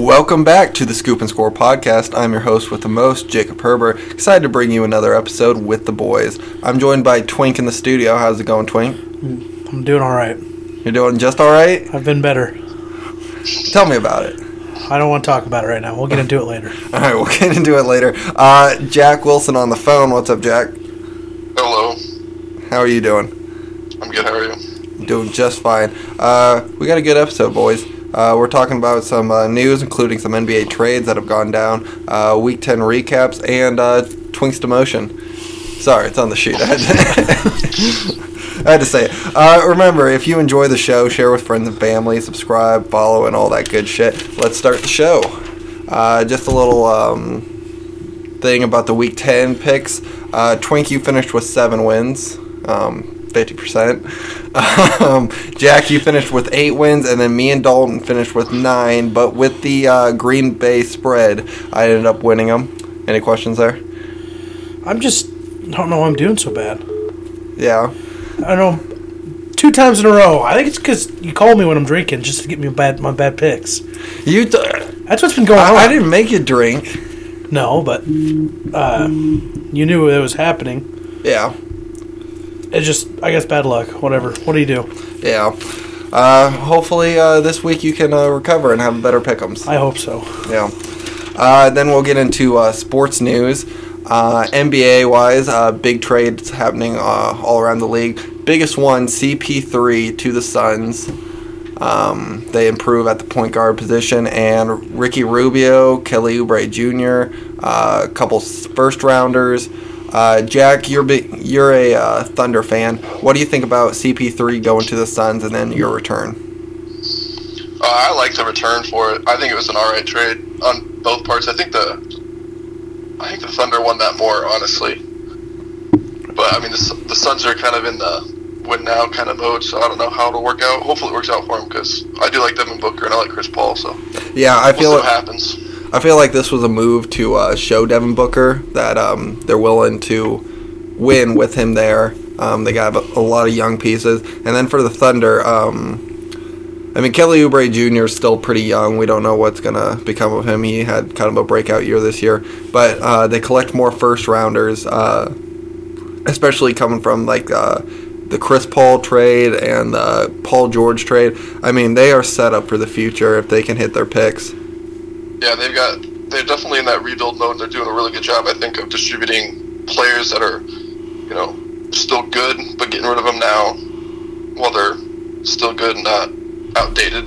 Welcome back to the Scoop and Score podcast. I'm your host with the most, Jacob Herbert. Excited to bring you another episode with the boys. I'm joined by Twink in the studio. How's it going, Twink? I'm doing all right. You're doing just all right? I've been better. Tell me about it. I don't want to talk about it right now. We'll get into it later. All right, we'll get into it later. Uh, Jack Wilson on the phone. What's up, Jack? Hello, How are you doing? I'm good. How are you? Doing just fine. Uh, we got a good episode, boys. Uh, we're talking about some uh, news, including some NBA trades that have gone down, uh, Week 10 recaps, and uh, Twink's demotion. Sorry, it's on the sheet. I had to, I had to say it. Uh, remember, if you enjoy the show, share with friends and family, subscribe, follow, and all that good shit. Let's start the show. Uh, just a little um, thing about the Week 10 picks. Twink, you finished with seven wins. Um, 50%. Um, Jack, you finished with eight wins, and then me and Dalton finished with nine. But with the uh, Green Bay spread, I ended up winning them. Any questions there? I'm just I don't know why I'm doing so bad. Yeah. I don't know. Two times in a row. I think it's because you call me when I'm drinking just to get me bad my bad picks. You. T- That's what's been going I, on. I didn't make you drink. No, but uh, you knew it was happening. Yeah. It's just I guess bad luck. Whatever. What do you do? Yeah. Uh, hopefully uh, this week you can uh, recover and have better pick'ems. I hope so. Yeah. Uh, then we'll get into uh, sports news. Uh, NBA wise, uh, big trades happening uh, all around the league. Biggest one, CP3 to the Suns. Um, they improve at the point guard position, and Ricky Rubio, Kelly Oubre Jr., uh, a couple first rounders. Uh, Jack, you're you're a uh, Thunder fan. What do you think about CP3 going to the Suns and then your return? Uh, I like the return for it. I think it was an alright trade on both parts. I think the I think the Thunder won that more, honestly. But I mean, the, the Suns are kind of in the win now kind of mode, so I don't know how it'll work out. Hopefully, it works out for them because I do like Devin Booker and I like Chris Paul. So Yeah, I we'll feel what happens. I feel like this was a move to uh, show Devin Booker that um, they're willing to win with him there. Um, they got a, lot of young pieces, and then for the Thunder, um, I mean Kelly Oubre Jr. is still pretty young. We don't know what's gonna become of him. He had kind of a breakout year this year, but uh, they collect more first rounders, uh, especially coming from like. Uh, the Chris Paul trade and the Paul George trade. I mean, they are set up for the future if they can hit their picks. Yeah, they've got they're definitely in that rebuild mode. They're doing a really good job, I think, of distributing players that are, you know, still good, but getting rid of them now while they're still good and not outdated.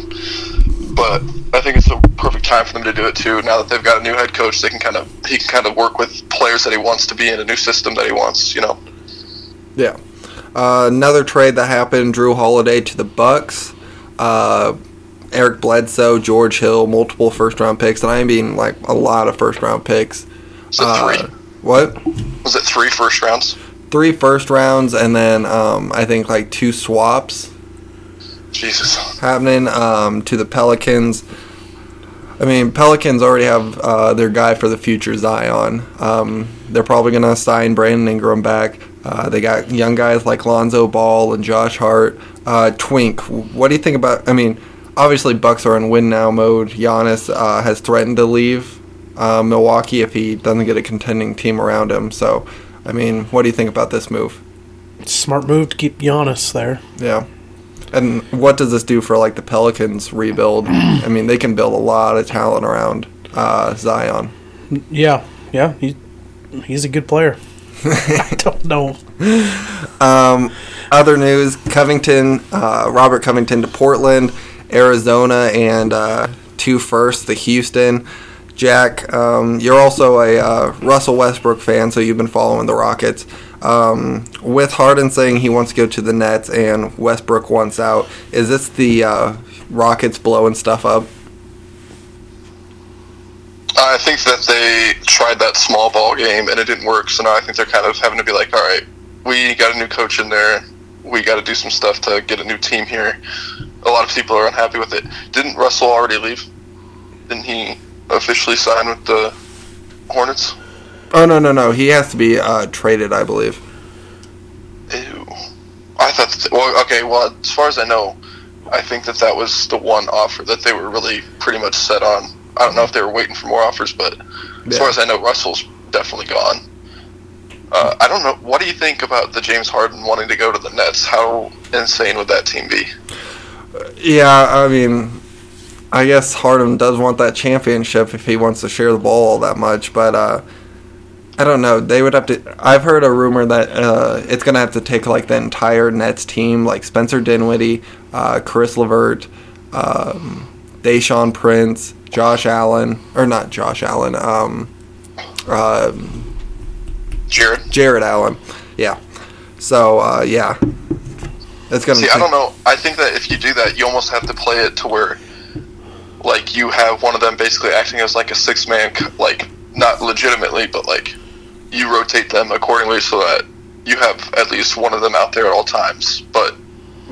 But I think it's the perfect time for them to do it too. Now that they've got a new head coach, they can kind of he can kind of work with players that he wants to be in a new system that he wants. You know, Yeah. Uh, another trade that happened: Jrue Holiday to the Bucks. Uh, Eric Bledsoe, George Hill, multiple first round picks, and I mean like a lot of first round picks. Uh, three? What? Was it three first rounds? Three first rounds, and then um, I think like two swaps Jesus. happening um, to the Pelicans. I mean, Pelicans already have uh, their guy for the future, Zion. Um, they're probably going to sign Brandon Ingram back. Uh, they got young guys like Lonzo Ball and Josh Hart. Uh, Twink, what do you think about? I mean, obviously Bucks are in win now mode. Giannis uh, has threatened to leave uh, Milwaukee if he doesn't get a contending team around him. So, I mean, what do you think about this move? Smart move to keep Giannis there. Yeah. And what does this do for like the Pelicans rebuild? I mean, they can build a lot of talent around uh, Zion. Yeah, yeah. He he's a good player. I don't know. Um, other news: Covington, uh, Robert Covington to Portland, Ariza, and uh, two firsts to Houston. Jack, um, you're also a uh, Russell Westbrook fan, so you've been following the Rockets. Um, with Harden saying he wants to go to the Nets and Westbrook wants out, is this the uh, Rockets blowing stuff up? I think that they tried that small ball game and it didn't work. So now I think they're kind of having to be like, all right, we got a new coach in there. We got to do some stuff to get a new team here. A lot of people are unhappy with it. Didn't Russell already leave? Didn't he officially sign with the Hornets? Oh no no no! He has to be uh, traded, I believe. Ew. I thought. That, well, okay. Well, as far as I know, I think that that was the one offer that they were really pretty much set on I don't know if they were waiting for more offers, but as far as I know, Russell's definitely gone. Uh, I don't know. What do you think about the James Harden wanting to go to the Nets? How insane would that team be? Yeah, I mean, I guess Harden does want that championship if he wants to share the ball all that much, but uh, I don't know. They would have to. I've heard a rumor that uh, it's gonna have to take like the entire Nets team, like Spencer Dinwiddie, uh, Caris LeVert, um, Deshaun Prince, Josh Allen, or not Josh Allen, um, uh, Jared? Jarrett Allen. Yeah. So uh, yeah, gonna. See, I don't know. I think that if you do that, you almost have to play it to where, like, you have one of them basically acting as like a six man, like, not legitimately, but like, you rotate them accordingly so that you have at least one of them out there at all times, but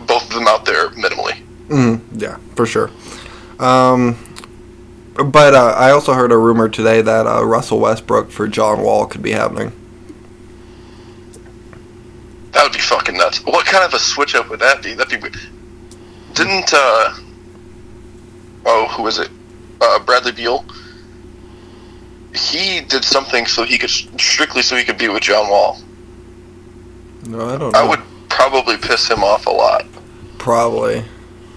both of them out there minimally. Mm, yeah, for sure. Um, but uh, I also heard a rumor today that uh, Russell Westbrook for John Wall could be happening. That would be fucking nuts. What kind of a switch up would that be? That'd be weird. Didn't, uh, oh, who was it? Uh, Bradley Beal? He did something so he could, strictly so he could be with John Wall. No, I don't know. I would probably piss him off a lot. probably,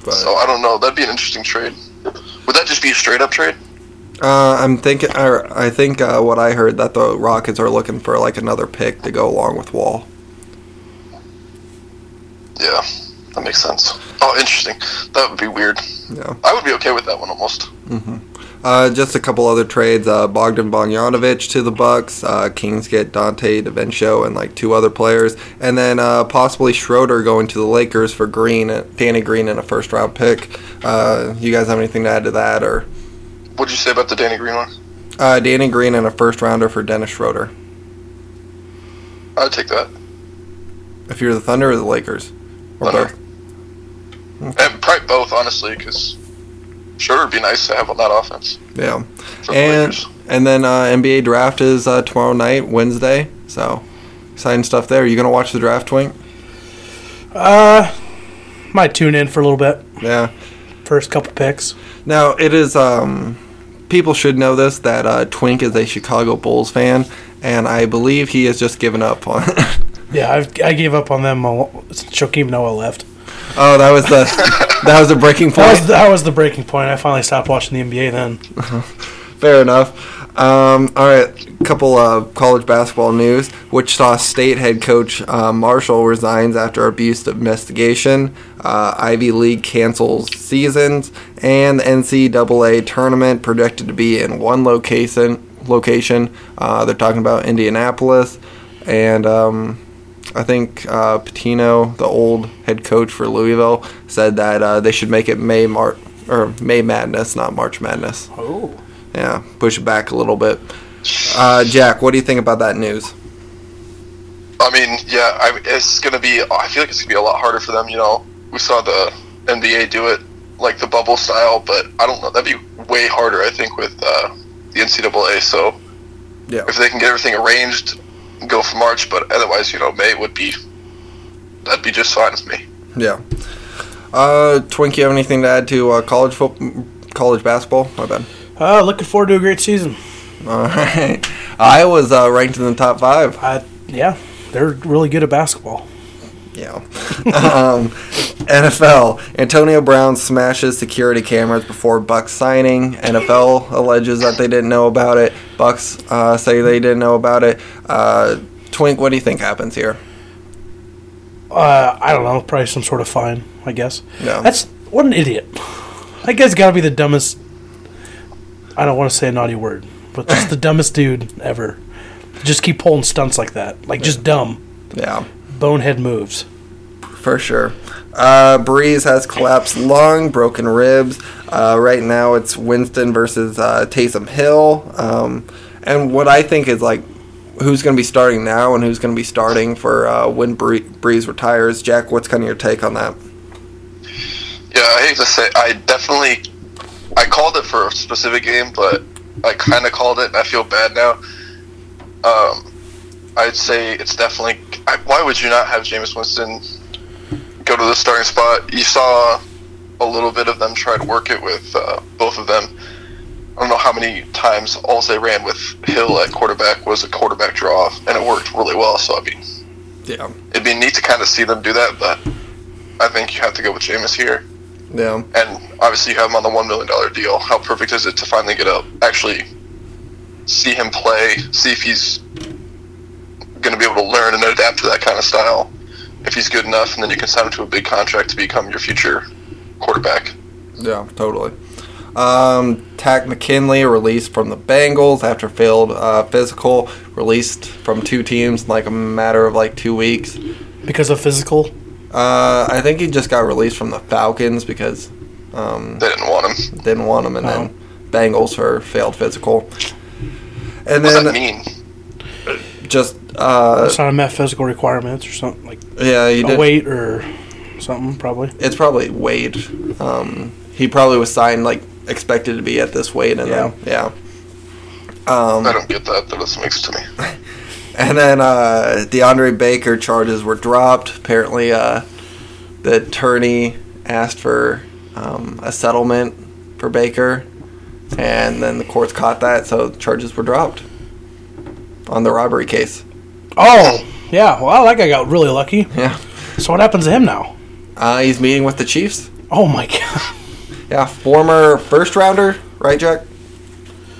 but So I don't know. That'd be an interesting trade. Would that just be a straight up trade? uh, I'm thinking. I think uh, what I heard that the Rockets are looking for like another pick to go along with Wall. Yeah, that makes sense. Oh, interesting. That would be weird. Yeah. I would be okay with that one almost. Uh, just a couple other trades. Uh, Bogdan Bogdanovic to the Bucks. Uh, Kings get Donte DiVincenzo and like two other players, and then uh, possibly Schroeder going to the Lakers for Green, Danny Green, and a first round pick. Uh, you guys have anything to add to that, or What'd you say about the Danny Green one? uh, Danny Green and a first rounder for Dennis Schroeder? I'd take that. If you're the Thunder or the Lakers, or Thunder. both. And probably both, honestly, because sure it'd be nice to have on that offense. Yeah, For the and and then uh, NBA draft is uh, tomorrow night, Wednesday. So exciting stuff there. Are You gonna watch the draft, Twink? Uh, might tune in for a little bit. Yeah. First couple picks. Now it is. Um, people should know this that uh, Twink is a Chicago Bulls fan, and I believe he has just given up on. Yeah, I've, I gave up on them a- since Joakim Noah left. oh, that was the that was the breaking That was, point. that was the breaking point. I finally stopped watching the NBA then. Fair enough. Um, all right, couple of college basketball news. Wichita State head coach uh, Marshall resigns after abuse investigation. Uh, Ivy League cancels seasons, and the NCAA tournament projected to be in one location. Location. Uh, they're talking about Indianapolis, and um, I think uh, Pitino, the old head coach for Louisville, said that uh, they should make it May Mar- or May Madness, not March Madness. Oh. Yeah, push it back a little bit. Uh, Jack, what do you think about that news? I mean, yeah, I, it's gonna be. I feel like it's gonna be a lot harder for them. You know, we saw the NBA do it like the bubble style, but I don't know. That'd be way harder, I think, with uh, the NCAA. So Yeah. if they can get everything arranged, go for March. But otherwise, you know, May would be. That'd be just fine with me. Yeah. Uh, Twink, you have anything to add to uh, college football, college basketball? My bad. Uh, looking forward to a great season. All right. Iowa's uh, ranked in the top five. I, yeah, they're really good at basketball. Yeah. um, NFL. Antonio Brown smashes security cameras before Bucs signing. NFL alleges that they didn't know about it. Bucs uh, say they didn't know about it. Uh, Twink, what do you think happens here? Uh, I don't know, probably some sort of fine, I guess. Yeah. That's what an idiot. That guy's got to be the dumbest. I don't want to say a naughty word, but just the dumbest dude ever. Just keep pulling stunts like that, like just dumb, Yeah. Bonehead moves. For sure. Uh, Brees has collapsed lung, broken ribs. Uh, right now it's Winston versus uh, Taysom Hill. Um, and what I think is like who's going to be starting now and who's going to be starting for uh, when Bree- Brees retires. Jack, what's kind of your take on that? Yeah, I hate to say, I definitely, I called it for a specific game, but I kind of called it, and I feel bad now. Um, I'd say it's definitely. I, why would you not have Jameis Winston go to the starting spot? You saw a little bit of them try to work it with uh, both of them. I don't know how many times all they ran with Hill at quarterback was a quarterback draw, and it worked really well. So I mean, Yeah. it'd be neat to kind of see them do that, but I think you have to go with Jameis here. Yeah. And obviously, you have him on the one million dollar deal. How perfect is it to finally get up, actually see him play, see if he's going to be able to learn and adapt to that kind of style. If he's good enough, and then you can sign him to a big contract to become your future quarterback. Yeah, totally. Um, Takk McKinley released from the Bengals after failed uh, physical. Released from two teams in like a matter of like two weeks. Because of physical. Uh, I think he just got released from the Falcons because um, They didn't want him. didn't want him, and then Bengals for failed physical. And What does then that mean? Just uh, It's not met physical requirements or something like yeah, he a did. weight or something probably. It's probably weight. Um, he probably was signed like expected to be at this weight, and then yeah. Um, I don't get that. That doesn't make sense to me. And then uh, DeAndre Baker charges were dropped. Apparently, uh, the attorney asked for um, a settlement for Baker, and then the courts caught that, so charges were dropped on the robbery case. Oh, yeah. Well, that guy got really lucky. Yeah, So what happens to him now? uh, he's meeting with the Chiefs. Oh my god. Yeah, former first rounder, right, Jack?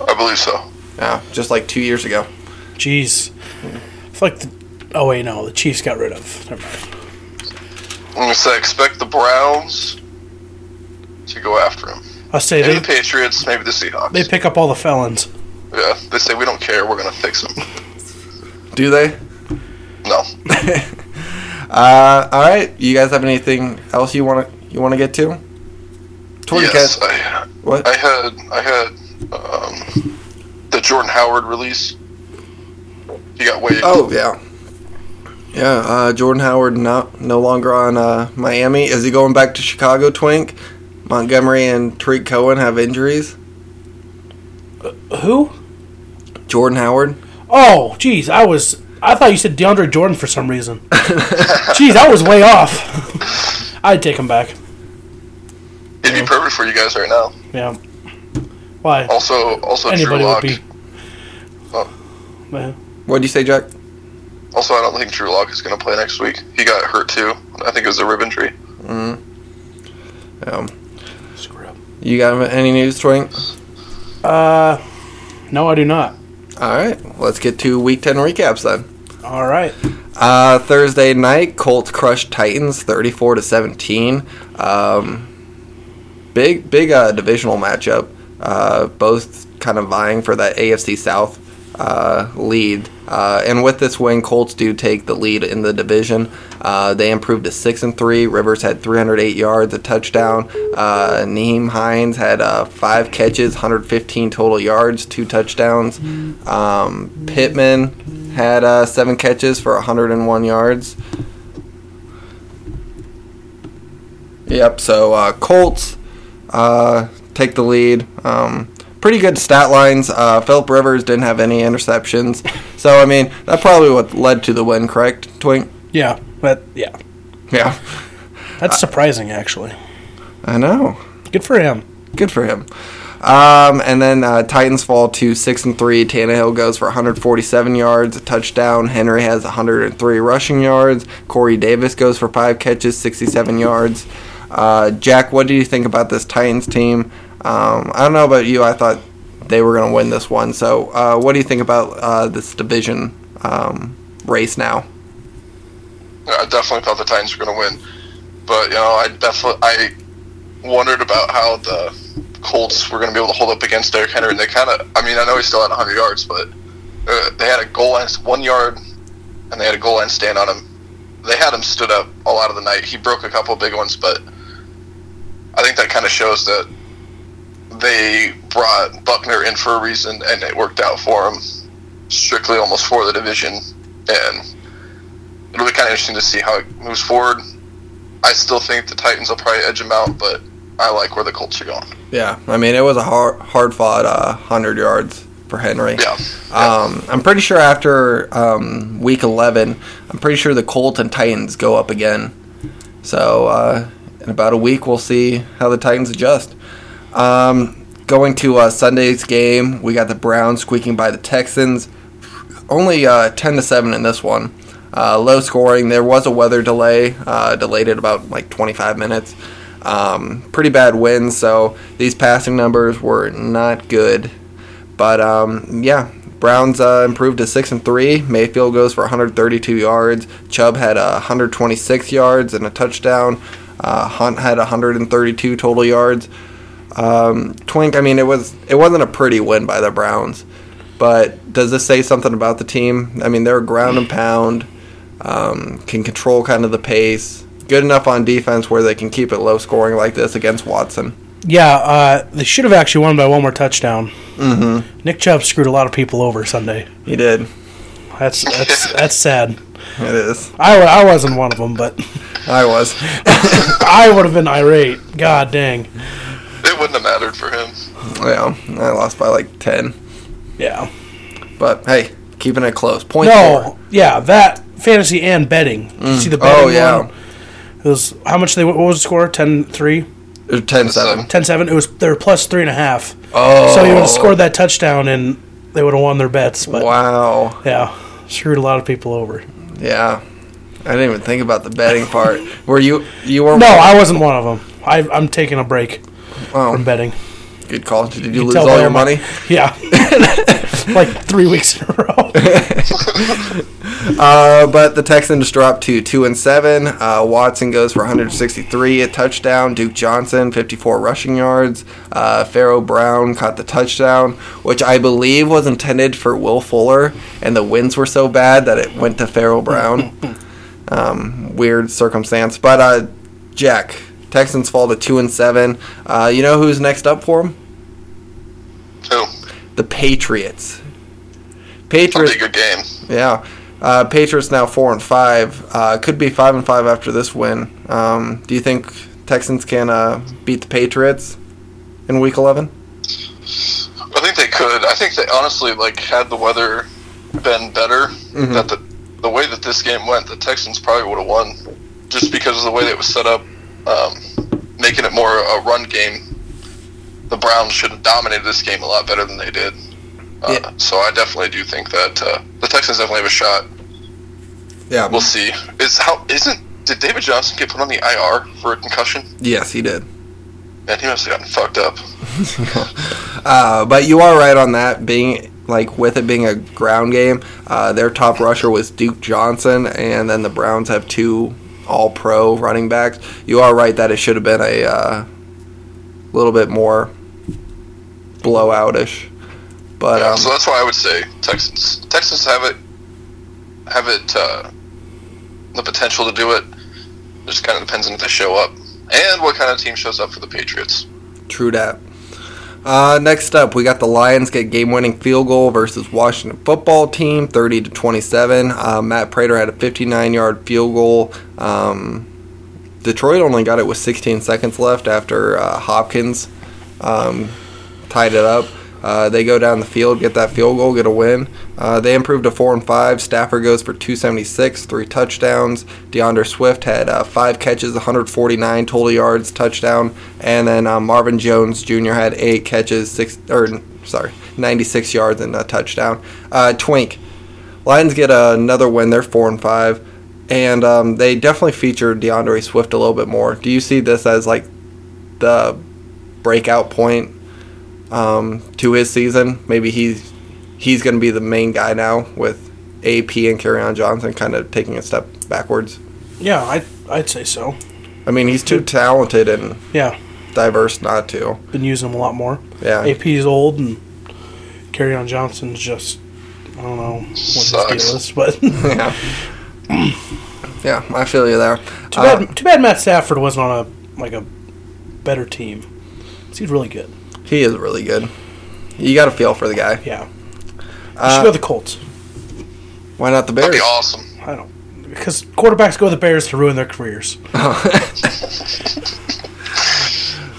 I believe so. Yeah, just like two years ago. Jeez. I feel like the. Oh wait, no. The Chiefs got rid of. Never mind. I'm gonna say expect the Browns to go after him. I say Maybe they the Patriots, maybe the Seahawks. they pick up all the felons. Yeah, they say we don't care. We're gonna fix them. Do they? No, Uh, all right. You guys have anything else you want to you want to get to? Twin yes, I, What? I had I had um, the Jordan Howard release. He got waived. Oh yeah, yeah. Uh, Jordan Howard not no longer on uh, Miami. Is he going back to Chicago? Twink, Montgomery and Tarik Cohen have injuries. Who? Jordan Howard. Oh, jeez. I was. I thought you said DeAndre Jordan for some reason. Jeez, I was way off. I'd take him back. It'd be perfect for you guys right now. Yeah. Why? Also, also Anybody Drew would Lock. be. Oh. Yeah. What do you say, Jack? Also, I don't think Drew Lock is going to play next week. He got hurt too. I think it was a rib injury. Mm. Um, Screw up. you got any news, Twink? Uh, no, I do not. All right. Let's get to Week Ten recaps then. All right. Uh, Thursday night, Colts crushed Titans thirty-four to seventeen. Um, big, big uh, divisional matchup. Uh, both kind of vying for that AFC South uh, lead. Uh, and with this win, Colts do take the lead in the division. Uh, they improved to six and three. Rivers had 308 yards, a touchdown. Uh, Hines had uh, five catches, 115 total yards, two touchdowns. Um, Pittman had uh, seven catches for 101 yards. Yep. So uh, Colts take the lead. Um, pretty good stat lines. Uh, Philip Rivers didn't have any interceptions. So I mean, that probably what led to the win. Correct, Twink? Yeah, but yeah, Yeah. that's surprising actually. I know. Good for him. Good for him. Um, and then uh, Titans fall to six and three. Tannehill goes for 147 yards, a touchdown. Henry has 103 rushing yards. Corey Davis goes for five catches, 67 yards. Uh, Jack, what do you think about this Titans team? Um, I don't know about you. I thought they were going to win this one. So, uh, what do you think about uh, this division um, race now? I definitely thought the Titans were going to win, but you know, I definitely I wondered about how the Colts were going to be able to hold up against Derrick Henry. And they kind of, I mean, I know he still had 100 yards, but uh, they had a goal line one yard, and they had a goal line stand on him. They had him stood up a lot of the night. He broke a couple big ones, but I think that kind of shows that they brought Buckner in for a reason, and it worked out for him, strictly almost for the division. And it'll be kind of interesting to see how it moves forward. I still think the Titans will probably edge them out, but I like where the Colts are going. Yeah, I mean, it was a hard, hard fought uh, 100 yards for Henry. Yeah. Um, I'm pretty sure after um, week 11, I'm pretty sure the Colts and Titans go up again. So uh, in about a week, we'll see how the Titans adjust. Um, going to uh, Sunday's game, we got the Browns squeaking by the Texans. Only uh, 10 to 7 in this one. Uh, low scoring. There was a weather delay, uh, delayed it about like 25 minutes. Um, pretty bad winds, so these passing numbers were not good. But um, yeah, Browns uh, improved to six and three. Mayfield goes for 132 yards. Chubb had uh, 126 yards and a touchdown. Uh, Hunt had 132 total yards. Um, Twink, I mean, it was it wasn't a pretty win by the Browns, but does this say something about the team? I mean, they're ground and pound, um, can control kind of the pace, good enough on defense where they can keep it low scoring like this against Watson. Yeah, uh, they should have actually won by one more touchdown. Mm-hmm. Nick Chubb screwed a lot of people over Sunday. He did. That's that's that's sad. It is. I, wa- I wasn't one of them, but I was. I would have been irate. God dang. It wouldn't have mattered for him. yeah, I lost by like 10. Yeah. But hey, keeping it close. Point No. four. Yeah, that fantasy and betting. You mm. see the betting Oh, yeah. one? It was how much they what was the score? 10-3? It was 10 7. 10-7? It was they were plus three and a half. Oh. So you would have scored that touchdown and they would have won their bets. But Wow. yeah, screwed a lot of people over. Yeah. I didn't even think about the betting part. Were you you were No, I wasn't one of them. I, I'm taking a break oh, from betting. good call. Did you can lose all your money? Yeah, like three weeks in a row. Uh, but the Texans dropped to two and seven. Uh, Watson goes for 163, a touchdown. Duke Johnson 54 rushing yards. Uh, Pharaoh Brown caught the touchdown, which I believe was intended for Will Fuller, and the winds were so bad that it went to Pharaoh Brown. um, weird circumstance, but uh, Jack Texans fall to two and seven. Uh, you know who's next up for them? Who? The Patriots. Patriots. good game. Yeah. Uh, Patriots now four and five. Uh, could be five and five after this win. Um, do you think Texans can uh, beat the Patriots in Week Eleven? I think they could. I think they honestly like had the weather been better, that the the way that this game went, the Texans probably would have won, just because of the way that it was set up, um, making it more a run game. The Browns should have dominated this game a lot better than they did. Uh, Yeah. So I definitely do think that uh, the Texans definitely have a shot. Yeah. We'll see. Is how isn't did David Johnson get put on the IR for a concussion? yes, he did. Man, he must have gotten fucked up. Uh, but you are right on that. Being like with it being a ground game, uh, their top rusher was Duke Johnson, and then the Browns have two All-Pro running backs. You are right that it should have been a uh, little bit more blowoutish. But Yeah, um, so that's why I would say Texans. Texans have it, have it, uh, the potential to do it. It just kind of depends on if they show up and what kind of team shows up for the Patriots. True that. Uh, next up, we got the Lions get game-winning field goal versus Washington football team, thirty to twenty-seven. Uh, Matt Prater had a fifty-nine-yard field goal. Um, Detroit only got it with 16 seconds left after uh, Hopkins um, tied it up. Uh, they go down the field, get that field goal, get a win. Uh, they improved to four and five. Stafford goes for 276, three touchdowns. DeAndre Swift had uh, five catches, 149 total yards, touchdown, and then uh, Marvin Jones Jr. had eight catches, six or sorry, 96 yards and a touchdown. Uh, Twink, Lions get another win. They're four and five, and um, they definitely featured DeAndre Swift a little bit more. Do you see this as like the breakout point um, to his season? Maybe he's he's going to be the main guy now with AP and Kerryon Johnson kind of taking a step backwards. Yeah, I I'd say so. I mean, he's too talented and Yeah, diverse not to. been using him a lot more. Yeah. AP's old and Kerryon Johnson's just I don't know what his deal Sucks. is, but yeah. yeah, I feel you there. Too bad. Too bad Matt Stafford wasn't on a like a better team. 'Cause He's really good. He is really good. You got to feel for the guy. Yeah, you Uh, should go to the Colts. why not the Bears? That'd Bears? be awesome. I don't because quarterbacks go to the Bears to ruin their careers.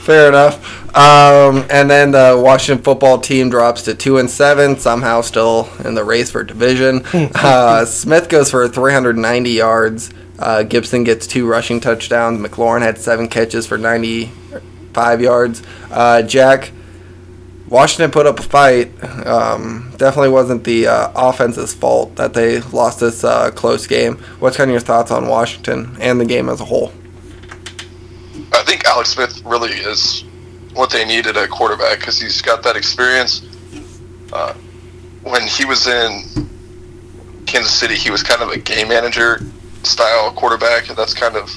Fair enough. Um, and then the Washington football team drops to two and seven, somehow still in the race for division. uh, Smith goes for 390 yards. Uh, Gibson gets two rushing touchdowns. McLaurin had seven catches for 95 yards. Uh, Jack, Washington put up a fight. Um, definitely wasn't the uh, offense's fault that they lost this uh, close game. What's kind of your thoughts on Washington and the game as a whole? I think Alex Smith really is what they needed at quarterback because he's got that experience. Uh, when he was in Kansas City, he was kind of a game manager style quarterback, and that's kind of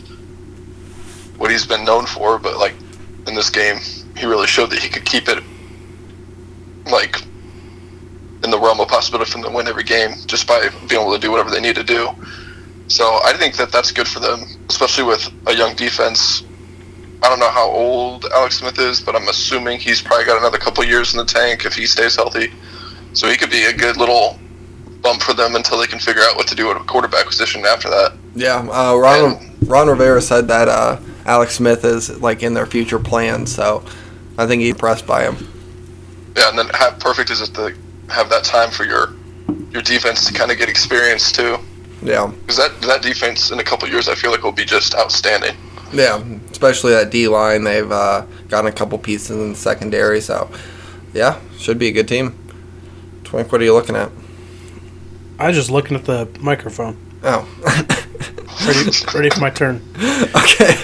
what he's been known for. But like in this game, he really showed that he could keep it like in the realm of possibility for them to win every game just by being able to do whatever they need to do. So I think that that's good for them, especially with a young defense. I don't know how old Alex Smith is, but I'm assuming he's probably got another couple years in the tank if he stays healthy. So he could be a good little bump for them until they can figure out what to do at a quarterback position after that. Yeah, uh, Ron, Ron Rivera said that uh, Alex Smith is like in their future plans, so I think he's impressed by him. Yeah, and then how perfect is it to have that time for your your defense to kind of get experience too? Yeah, Because that that defense in a couple years, I feel like will be just outstanding. yeah, especially that D line. They've uh, gotten a couple pieces in the secondary, so yeah, should be a good team. Twink, what are you looking at? I was just looking at the microphone. Oh. Ready, ready for my turn. okay.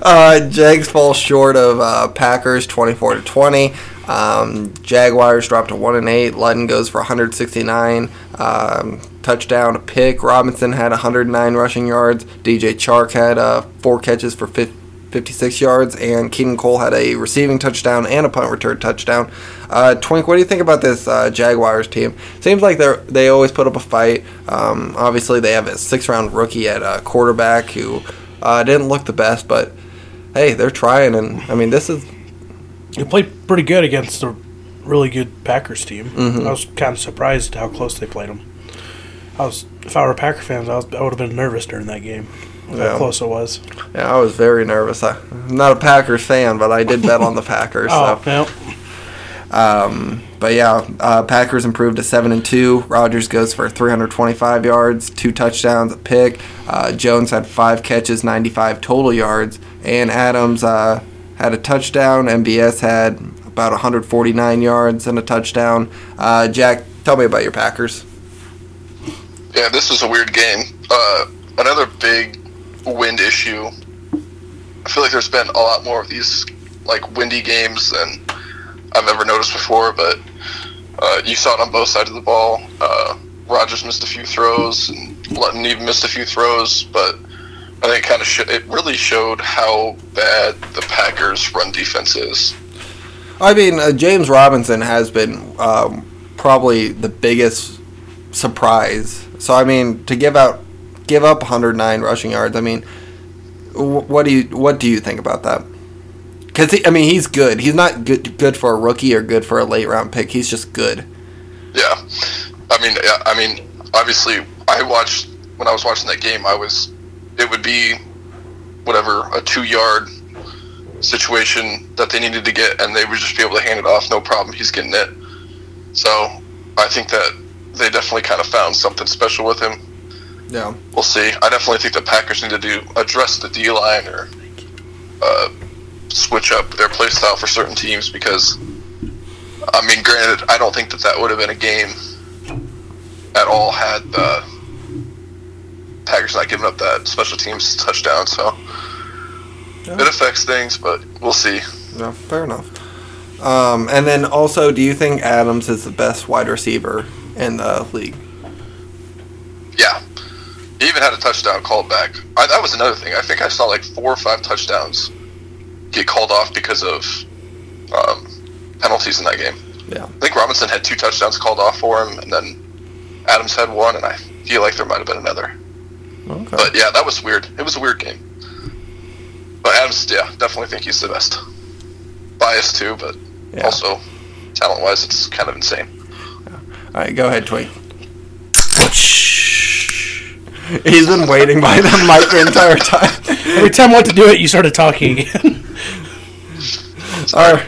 Uh, Jags fall short of uh, Packers 24 to 20. Um, Jaguars drop to 1 and 8. Luton goes for 169. Um, touchdown, pick. Robinson had 109 rushing yards. DJ Chark had uh, four catches for 56 yards, and Keelan Cole had a receiving touchdown and a punt return touchdown. Uh, Twink, what do you think about this uh, Jaguars team? Seems like they they always put up a fight. Um, obviously, they have a six round rookie at uh, quarterback who uh, didn't look the best, but hey, they're trying, and I mean, this is You played pretty good against a really good Packers team. I was kind of surprised how close they played them. I was, if I were a Packer fan, I, was, I would have been nervous during that game. Yeah. How close it was. yeah, I was very nervous. I, I'm not a Packers fan, but I did bet on the Packers. Oh, so. yeah. Um, but yeah, uh, Packers improved to seven and two. Rodgers goes for 325 yards, two touchdowns, a pick. Uh, Jones had five catches, 95 total yards, and Adams uh, had a touchdown. MVS had about 149 yards and a touchdown. Uh, Jack, tell me about your Packers. Yeah, this was a weird game. Uh, another big wind issue. I feel like there's been a lot more of these like windy games than I've ever noticed before, but uh, you saw it on both sides of the ball. Uh, Rodgers missed a few throws, and Luton even missed a few throws, but I think it kind of sh- it really showed how bad the Packers' run defense is. I mean, uh, James Robinson has been um, probably the biggest surprise. So I mean, to give out, give up 109 rushing yards. I mean, wh- what do you what do you think about that? Because I mean, he's good. He's not good good for a rookie or good for a late round pick. He's just good. Yeah, I mean, yeah, I mean, obviously, I watched when I was watching that game. I was, it would be, whatever, a two-yard situation that they needed to get, and they would just be able to hand it off, no problem. He's getting it. So, I think that they definitely kind of found something special with him. Yeah. We'll see. I definitely think the Packers need to do address the D line or uh, switch up their play style for certain teams because, I mean, granted, I don't think that that would have been a game at all had the Packers not giving up that special teams touchdown. So Yeah. it affects things, but we'll see. Yeah. Fair enough. Um, and then also, do you think Adams is the best wide receiver in the league? Yeah. He even had a touchdown called back. I, that was another thing. I think I saw like four or five touchdowns get called off because of um, penalties in that game. Yeah. I think Robinson had two touchdowns called off for him, and then Adams had one, and I feel like there might have been another. Okay. But yeah, that was weird. It was a weird game. But Adams, yeah, definitely think he's the best. Biased too, but Yeah. also talent wise, it's kind of insane. All right, go ahead, Twink. He's been waiting by the mic the entire time. Every time I want to do it, you started talking again. All right.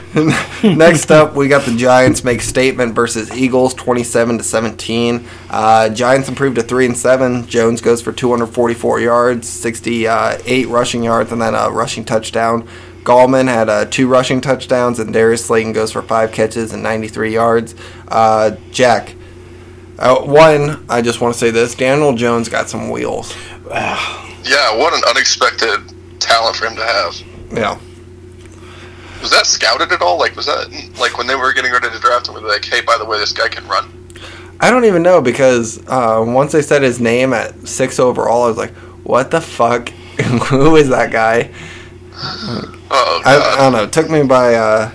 Next up, we got the Giants make statement versus Eagles, twenty-seven to seventeen. Uh, Giants improved to three and seven. Jones goes for two hundred forty-four yards, sixty-eight rushing yards, and then a rushing touchdown. Gallman had uh, two rushing touchdowns, and Darius Slayton goes for five catches and 93 yards. Uh, Jack, uh, one, I just want to say this: Daniel Jones got some wheels. Yeah, what an unexpected talent for him to have. Yeah. Was that scouted at all? Like, was that like when they were getting ready to draft him? Were they like, "Hey, by the way, this guy can run"? I don't even know because uh, once they said his name at six overall, I was like, "What the fuck? Who is that guy?" Oh I. I don't know. It took me by uh,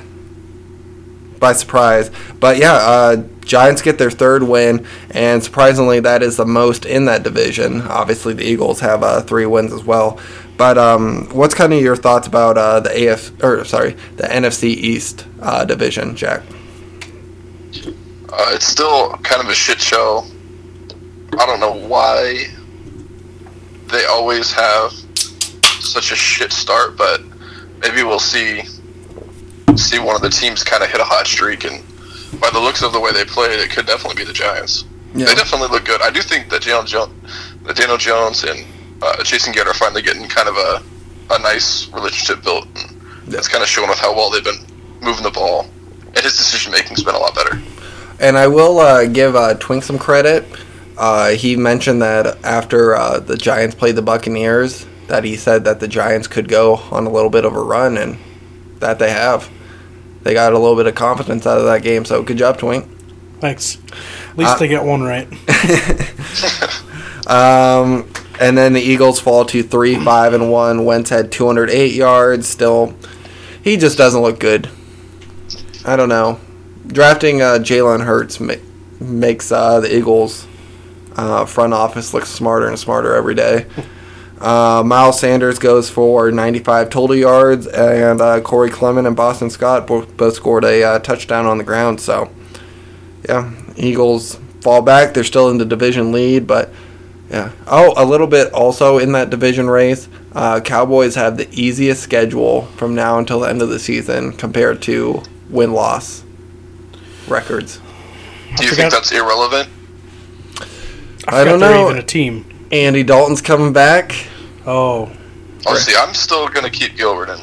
by surprise. But yeah, uh, Giants get their third win, and surprisingly, that is the most in that division. Obviously, the Eagles have uh, three wins as well. But um, what's kind of your thoughts about uh, the AF or sorry, the NFC East uh, division, Jack? Uh, it's still kind of a shit show. I don't know why they always have such a shit start, but maybe we'll see see one of the teams kind of hit a hot streak, and by the looks of the way they played, it could definitely be the Giants. Yeah. They definitely look good. I do think that Daniel Jones, that Daniel Jones and uh, Jason Garrett are finally getting kind of a, a nice relationship built. And That's kind of showing with how well they've been moving the ball, and his decision making's been a lot better. And I will uh, give uh, Twink some credit. Uh, he mentioned that after uh, the Giants played the Buccaneers, that he said that the Giants could go on a little bit of a run, and that they have. They got a little bit of confidence out of that game, so good job, Twink. Thanks. At least Uh, they get one right. Um, and then the Eagles fall to three, five, and one. Wentz had 208 yards. Still, he just doesn't look good. I don't know. Drafting uh, Jalen Hurts ma- makes uh, the Eagles uh, front office look smarter and smarter every day. Uh, Miles Sanders goes for 95 total yards, and uh, Corey Clement and Boston Scott both, both scored a uh, touchdown on the ground. So, yeah, Eagles fall back. They're still in the division lead, but yeah. Oh, a little bit also in that division race. Uh, Cowboys have the easiest schedule from now until the end of the season compared to win loss records. Do you think that's irrelevant? I forgot don't know. Even a team. Andy Dalton's coming back. Oh, Oh, see, I'm still gonna keep Gilbert in.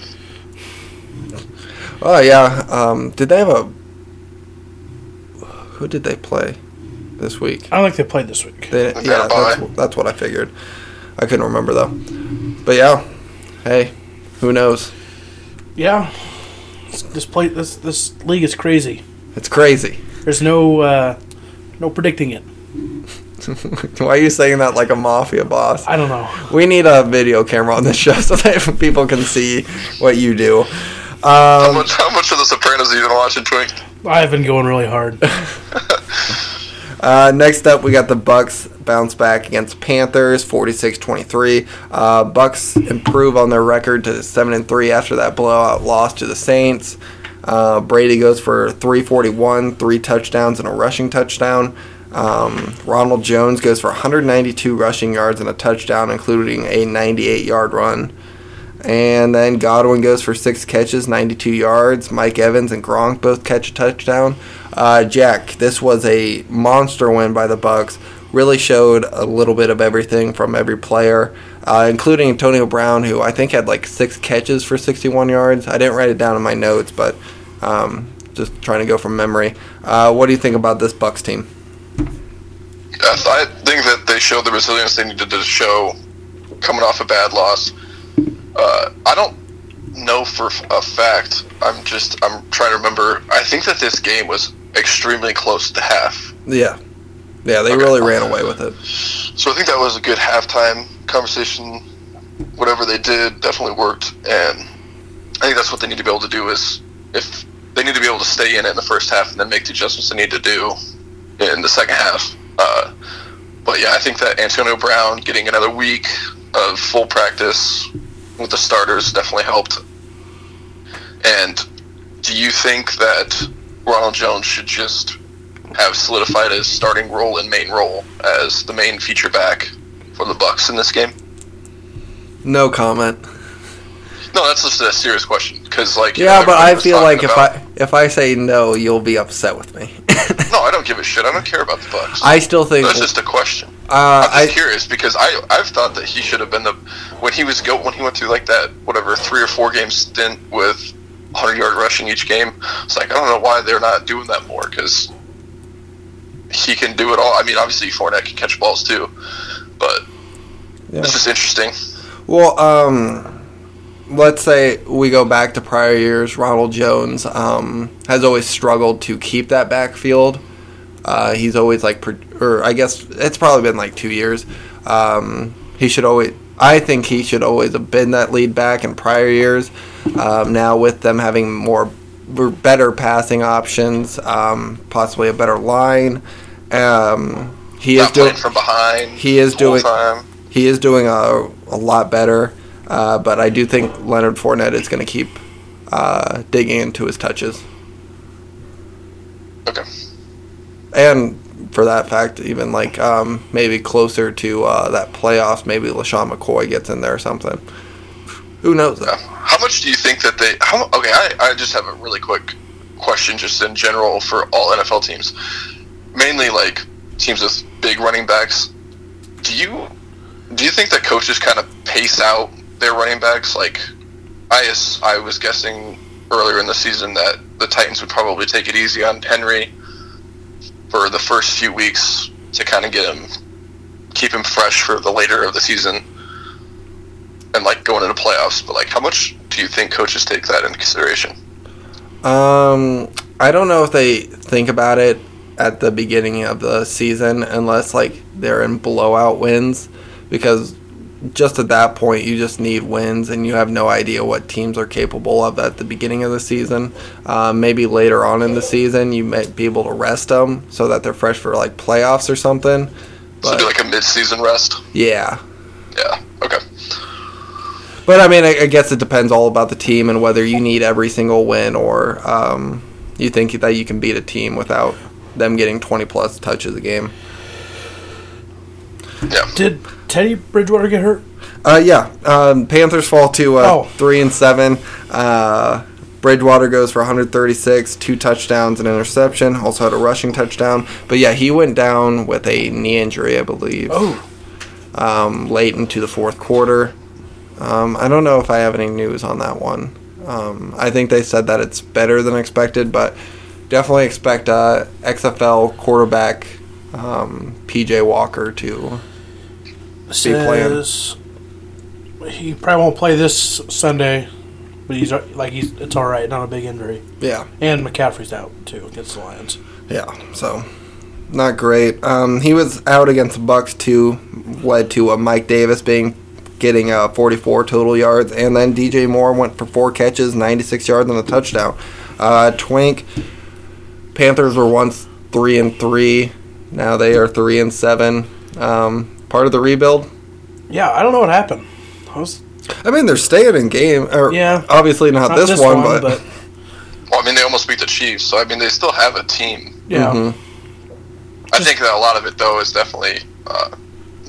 Oh yeah. Um, did they have a? Who did they play this week? I don't think they played this week. They, They yeah, got a bye. that's, that's what I figured. I couldn't remember though. But yeah, hey, who knows? Yeah, this, this play this this league is crazy. It's crazy. There's no uh, no predicting it. Why are you saying that like a mafia boss? I don't know. We need a video camera on this show so that people can see what you do. How Um, much? How much of The Sopranos have you been watching, Twink? I've been going really hard. uh, next up, we got the Bucs bounce back against Panthers, 46-23. Uh, Bucs improve on their record to seven and three after that blowout loss to the Saints. Uh, Brady goes for 341, three touchdowns and a rushing touchdown. Um, Ronald Jones goes for 192 rushing yards and a touchdown, including a 98 yard run. And then Godwin goes for six catches, 92 yards. Mike Evans and Gronk both catch a touchdown. Uh, Jack, this was a monster win by the Bucs. Really showed a little bit of everything from every player, uh, including Antonio Brown, who I think had like six catches for 61 yards. I didn't write it down in my notes, but um, just trying to go from memory. Uh, what do you think about this Bucs team? I I think that they showed the resilience they needed to show coming off a bad loss. Uh, I don't know for a fact. I'm just I'm trying to remember. I think that this game was extremely close to half. Yeah, yeah, they Okay. really ran away with it. So I think that was a good halftime conversation. Whatever they did definitely worked, and I think that's what they need to be able to do. Is if they need to be able to stay in it in the first half and then make the adjustments they need to do in the second half. Uh, but yeah, I think that Antonio Brown getting another week of full practice with the starters definitely helped. And do you think that Ronald Jones should just have solidified his starting role and main role as the main feature back for the Bucs in this game? No comment. No, that's just a serious question because, like, you Yeah, know, but I feel like talking if about- I if I say no, you'll be upset with me. no, I don't give a shit. I don't care about the Bucs. I still think That's just a question. Uh, I'm just I curious because I I've thought that he should have been the when he was go when he went through like that whatever three or four game stint with 100 yard rushing each game. It's like I don't know why they're not doing that more because he can do it all. I mean, obviously Fournette can catch balls too, but Yeah. it's just interesting. Well, um, let's say we go back to prior years. Ronald Jones um, has always struggled to keep that backfield. Uh, he's always like, or I guess it's probably been like two years. Um, he should always, I think he should always have been that lead back in prior years. Um, now with them having more, better passing options, um, possibly a better line. Um, he is doing from behind. he is doing- time. he is doing a, a lot better, uh, but I do think Leonard Fournette is going to keep uh, digging into his touches. Okay. And for that fact, even like um, maybe closer to uh, that playoffs, maybe LeSean McCoy gets in there or something. Who knows? How much do you think that they? How, okay, I, I just have a really quick question, just in general for all NFL teams, mainly like teams with big running backs. Do you do you think that coaches kind of pace out their running backs? Like, I I was guessing earlier in the season that the Titans would probably take it easy on Henry for the first few weeks to kind of get him, keep him fresh for the later of the season and like going into playoffs. But like, how much do you think coaches take that into consideration? Um, I don't know if they think about it at the beginning of the season unless like they're in blowout wins because just at that point you just need wins and you have no idea what teams are capable of at the beginning of the season. Um, maybe later on in the season you might be able to rest them so that they're fresh for like playoffs or something. So But do like a mid-season rest. yeah, Yeah. Okay. But I mean, I, I guess it depends all about the team and whether you need every single win or um, you think that you can beat a team without them getting 20 plus touches a game. Yeah. Did Teddy Bridgewater get hurt? Uh, yeah, um, Panthers fall to uh, Oh. three and seven. Uh, Bridgewater goes for 136, two touchdowns, and interception. Also had a rushing touchdown. But yeah, he went down with a knee injury, I believe. Oh, um, late into the fourth quarter. Um, I don't know if I have any news on that one. Um, I think they said that it's better than expected, but definitely expect uh, XFL quarterback um, PJ Walker to. Playing. says he probably won't play this Sunday, but he's like he's it's all right, not a big injury. Yeah, And McCaffrey's out too against the Lions. yeah. So not great. Um, he was out against the Bucs too, led to a Mike Davis being getting uh, 44 total yards, and then DJ Moore went for four catches, 96 yards, and a touchdown. Uh, Twink Panthers were once three and three, now they are three and seven. Um, part of the rebuild. Yeah, I don't know what happened. I was I mean, they're staying in game. Or Yeah. obviously not, not this, one, but, Well, I mean, they almost beat the Chiefs, so I mean, they still have a team. yeah. Mhm. I think that a lot of it, though, is definitely uh,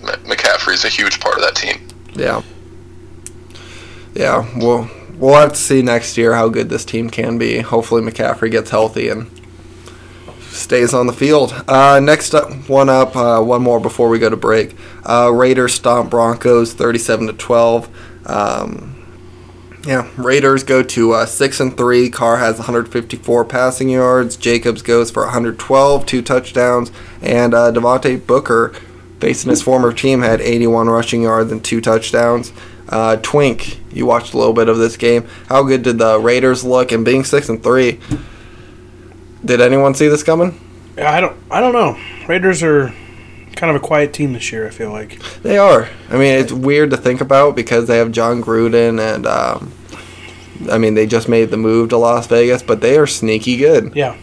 M- McCaffrey is a huge part of that team. yeah, yeah. We'll we'll have to see next year how good this team can be. Hopefully, McCaffrey gets healthy and stays on the field. Uh, next up, one up, uh, one more before we go to break. Uh, Raiders stomp Broncos, thirty-seven to twelve. Um, yeah, Raiders go to uh, six and three. Carr has 154 passing yards. Jacobs goes for 112, two touchdowns, and uh, Devontae Booker, facing his former team, had 81 rushing yards and two touchdowns. Uh, Twink, you watched a little bit of this game. How good did the Raiders look? And being six and three, did anyone see this coming? Yeah, I don't I don't know. Raiders are kind of a quiet team this year. I feel like. They are. I mean, it's weird to think about because they have Jon Gruden and. Um, I mean, they just made the move to Las Vegas, but they are sneaky good. Yeah.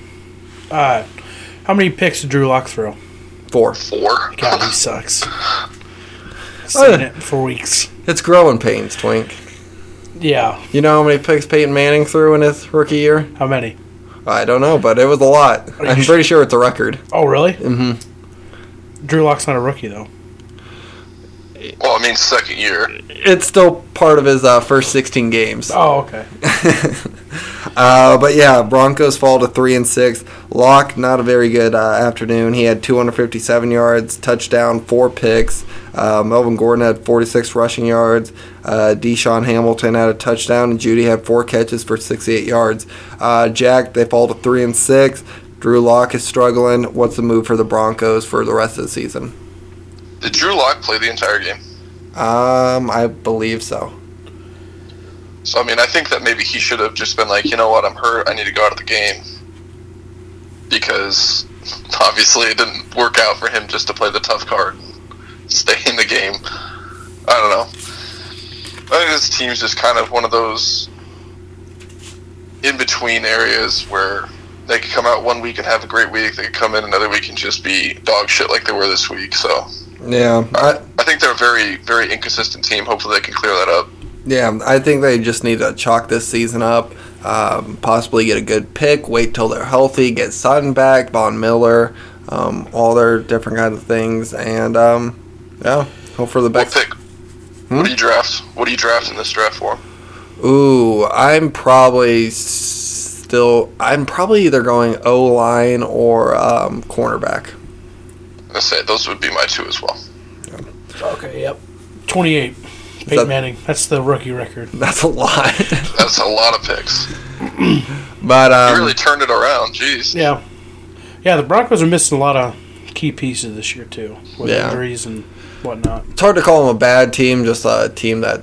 Uh, how many picks did Drew Lock throw? Four. Four. God, he sucks. Seen it for weeks. It's growing pains, Twink. Yeah. You know how many picks Peyton Manning threw in his rookie year? How many? I don't know, but it was a lot. I'm pretty sure it's a record. Oh, really? Mm-hmm. Drew Lock's not a rookie though. Well, I mean, second year. It's still part of his uh, first 16 games. Oh, okay. Uh, but yeah, Broncos fall to three and six. Lock, not a very good uh, afternoon. He had 257 yards, touchdown, four picks. Uh, Melvin Gordon had 46 rushing yards. Uh, DaeSean Hamilton had a touchdown, and Jeudy had four catches for 68 yards. Uh, Jack, they fall to three and six. Drew Lock is struggling. What's the move for the Broncos for the rest of the season? Did Drew Lock play the entire game? Um, I believe so. So I mean, I think that maybe he should have just been like, you know what, I'm hurt. I need to go out of the game because obviously it didn't work out for him just to play the tough card, and stay in the game. I don't know. I think this team's just kind of one of those in between areas where they could come out one week and have a great week. They could come in another week and just be dog shit like they were this week. So Yeah, I, I think they're a very, very inconsistent team. Hopefully, they can clear that up. Yeah, I think they just need to chalk this season up. Um, possibly get a good pick. Wait till they're healthy. Get Sutton back, Von Miller, um, all their different kinds of things, and um, yeah, hope for the What best. Pick? What do you draft? What do you draft in this draft for? Ooh, I'm probably still. I'm probably either going O line or um, cornerback. I say those would be my two as well. Okay, yep. 28. Peyton that- Manning. That's the rookie record. That's a lot, That's a lot of picks. but You um, really turned it around. Jeez. Yeah. Yeah, the Broncos are missing a lot of key pieces this year, too, with Yeah. injuries and whatnot. it's hard to call them a bad team. Just a team that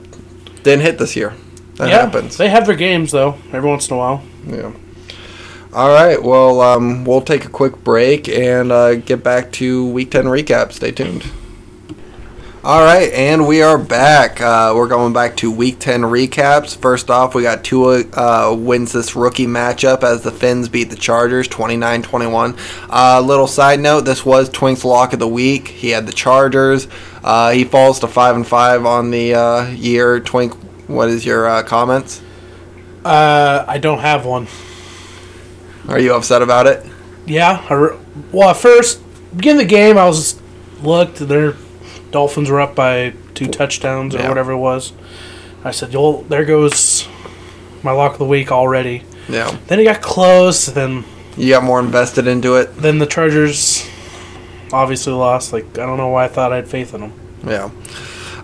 didn't hit this year. That yeah, happens. They have their games, though, every once in a while. Yeah. All right. Well, um, we'll take a quick break and uh, get back to Week 10 recap. Stay tuned. All right, and we are back. Uh, we're going back to Week 10 recaps. First off, we got Tua uh, wins this rookie matchup as the Fins beat the Chargers 29 21. Uh, little side note this was Twink's lock of the week. He had the Chargers. Uh, he falls to 5 and 5 on the uh, year. Twink, what is your uh, comments? Uh, I don't have one. Are you upset about it? Yeah. I re- well, at first, beginning of the game, I was looked. Their Dolphins were up by two touchdowns or Yeah. whatever it was. I said, "Well, there goes my lock of the week already." Yeah. Then it got close. Then, You got more invested into it? then the Chargers obviously lost. Like I don't know why I thought I had faith in them. Yeah.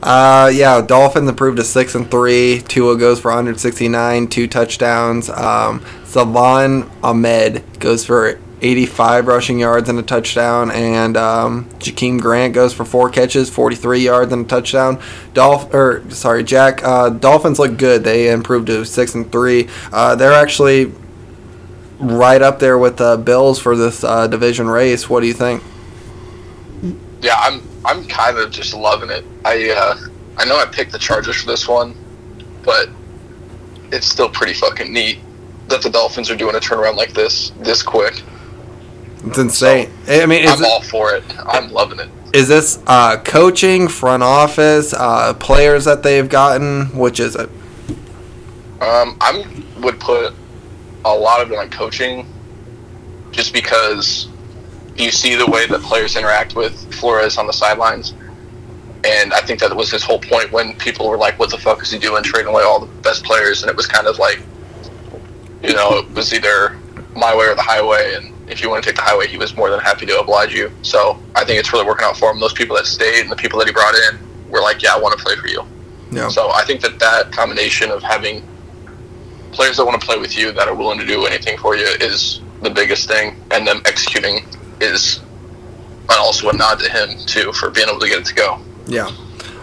Uh, yeah, Dolphins improved to six and three. Tua goes for 169, two touchdowns. Um, Salvon Ahmed goes for 85 rushing yards and a touchdown, and um, Jakeem Grant goes for four catches, 43 yards and a touchdown. Dolph or sorry, Jack. Uh, Dolphins look good. They improved to six and three. Uh, they're actually right up there with the Bills for this uh, division race. What do you think? Yeah, I'm I'm kind of just loving it. I uh, I know I picked the Chargers for this one, but it's still pretty fucking neat that the Dolphins are doing a turnaround like this this quick. It's insane. I mean, I'm it- all for it. I'm loving it. Is this uh, coaching, front office, uh, players that they've gotten? Which is it? Um, I would put a lot of it on coaching, just because you see the way that players interact with Flores on the sidelines, and I think that was his whole point when people were like, "What the fuck is he doing, trading away all the best players?" And it was kind of like, you know, it was either my way or the highway, and if you want to take the highway, he was more than happy to oblige you. So I think it's really working out for him. Those people that stayed and the people that he brought in were like, "Yeah, I want to play for you." Yeah. So I think that that combination of having players that want to play with you that are willing to do anything for you is the biggest thing, and them executing is and also a nod to him too for being able to get it to go. Yeah.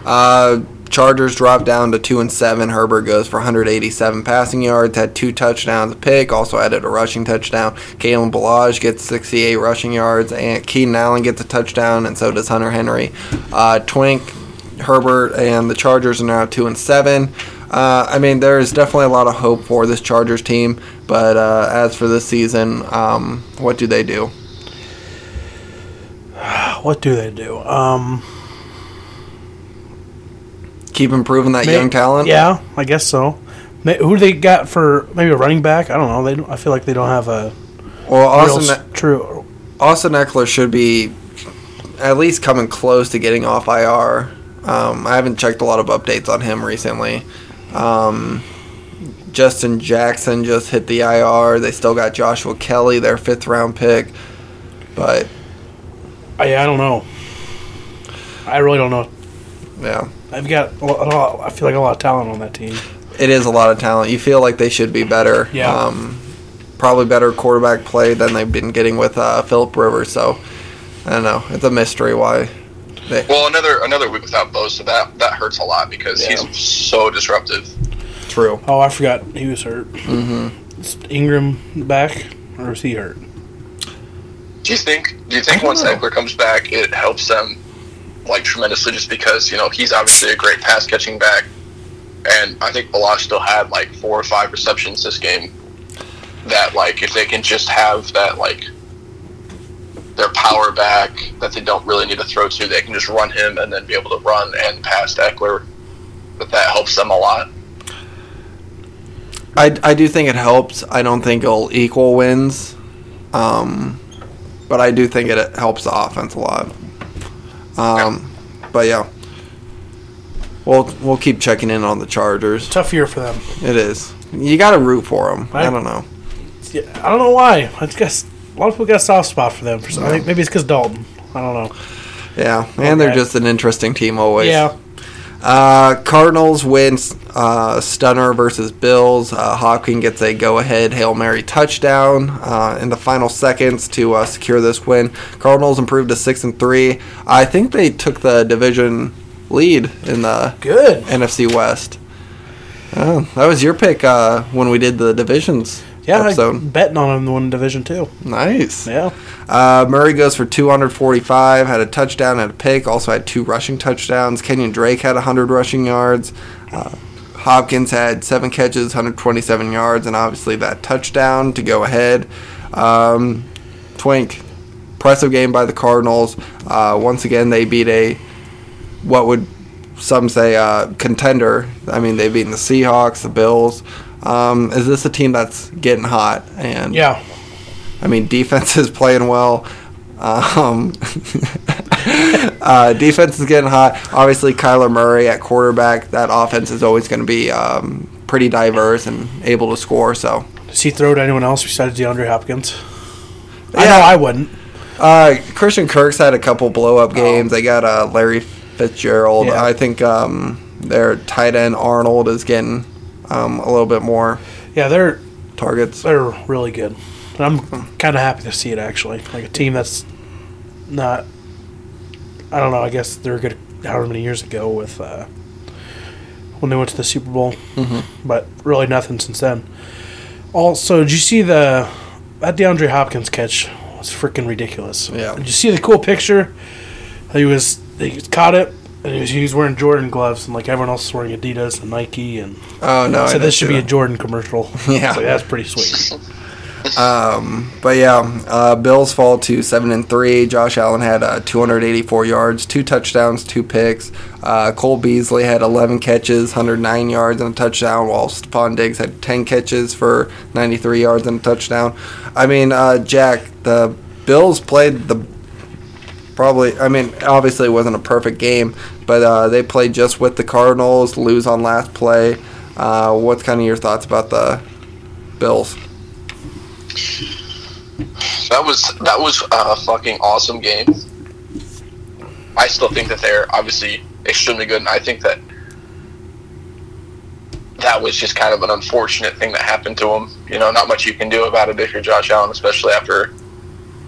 Uh, Chargers drop down to two and seven. Herbert goes for 187 passing yards, had two touchdowns, a pick, also added a rushing touchdown. Kalen Ballage gets 68 rushing yards, and Keenan Allen gets a touchdown, and so does Hunter Henry. Uh, Twink, Herbert, and the Chargers are now two and seven. Uh, I mean, there is definitely a lot of hope for this Chargers team, but uh, as for this season, um, what do they do? What do they do? Um, Keep improving that may- young talent. Yeah, I guess so. May- Who do they got for maybe a running back? I don't know. They don't, I feel like they don't have a Well, real Austin, s- true. Austin Ekeler should be at least coming close to getting off IR. Um, I haven't checked a lot of updates on him recently. Um, Justin Jackson just hit the IR. They still got Joshua Kelley, their fifth round pick. But I, I don't know. I really don't know. yeah, I've got a lot, I feel like a lot of talent on that team. it is a lot of talent. You feel like they should be better. Yeah. Um, probably better quarterback play than they've been getting with uh, Philip Rivers. So I don't know. It's a mystery why. They, Well, another another week without Bo, so that that hurts a lot because Yeah. he's so disruptive. true. Oh, I forgot he was hurt. Mm-hmm. Is Ingram back, or is he hurt? Do you think? Do you think once know. Ekeler comes back, it helps them like tremendously? Just because you know he's obviously a great pass catching back, and I think Ballage still had like four or five receptions this game. That like if they can just have that like their power back that they don't really need to throw to, they can just run him and then be able to run and pass to Ekeler. But that helps them a lot. I, I do think it helps. I don't think it'll equal wins. Um, but I do think it helps the offense a lot. Um, but yeah. We'll, we'll keep checking in on the Chargers. Tough year for them. It is. You got to root for them. I Right. don't know. Yeah, I don't know why. I guess a lot of people got a soft spot for them. For some, I think maybe it's because Dalton. I don't know. Yeah, and they're just an interesting team always. Yeah, Uh, Cardinals win uh, stunner versus Bills. Uh, Hopkins gets a go-ahead hail mary touchdown uh, in the final seconds to uh, secure this win. Cardinals improved to six and three. I think they took the division lead in the good. NFC West. Oh, that was your pick uh, when we did the divisions Yeah, episode. betting on him to win division two. Nice. Yeah, Uh, Murray goes for 245, had a touchdown and a pick, also had two rushing touchdowns. Kenyan Drake had 100 rushing yards. Uh, Hopkins had seven catches, 127 yards, and obviously that touchdown to go ahead. Um, Twink, impressive game by the Cardinals. Uh, once again, they beat a what would some say uh, contender. I mean, they've beaten the Seahawks, the Bills. Um, is this a team that's getting hot? And yeah. I mean, defense is playing well. Um, uh, defense is getting hot. Obviously, Kyler Murray at quarterback. That offense is always going to be um, pretty diverse and able to score. So, Does he throw to anyone else besides DeAndre Hopkins? I Yeah. know I wouldn't. uh, Christian Kirk's had a couple blow up games. They got uh, Larry Fitzgerald. Yeah. I think um, their tight end Arnold is getting um, a little bit more Yeah, they're targets. they're really good. And I'm kind of happy to see it actually. Like a team that's not. I don't know. I guess they're good. However many years ago with uh, when they went to the Super Bowl, mm-hmm. but really nothing since then. Also, did you see the that DeAndre Hopkins catch was freaking ridiculous. Yeah. Did you see the cool picture? He was he caught it. And he was, he was wearing Jordan gloves, and like everyone else is wearing Adidas and Nike, and Oh no! So didn't this should see be a. Jordan commercial. Yeah. so that's pretty sweet. Um, but yeah, uh, Bills fall to seven and three. Josh Allen had uh, 284 yards, two touchdowns, two picks. Uh, Cole Beasley had 11 catches, 109 yards and a touchdown, while Stefon Diggs had 10 catches for 93 yards and a touchdown. I mean, uh, Jack, the Bills played the probably. I mean, obviously it wasn't a perfect game, but uh, they played just with the Cardinals, lose on last play. Uh, what's kind of your thoughts about the Bills? That was that was a fucking awesome game. I still think that they're obviously extremely good, and I think that that was just kind of an unfortunate thing that happened to him. You know, not much you can do about it if you're Josh Allen, especially after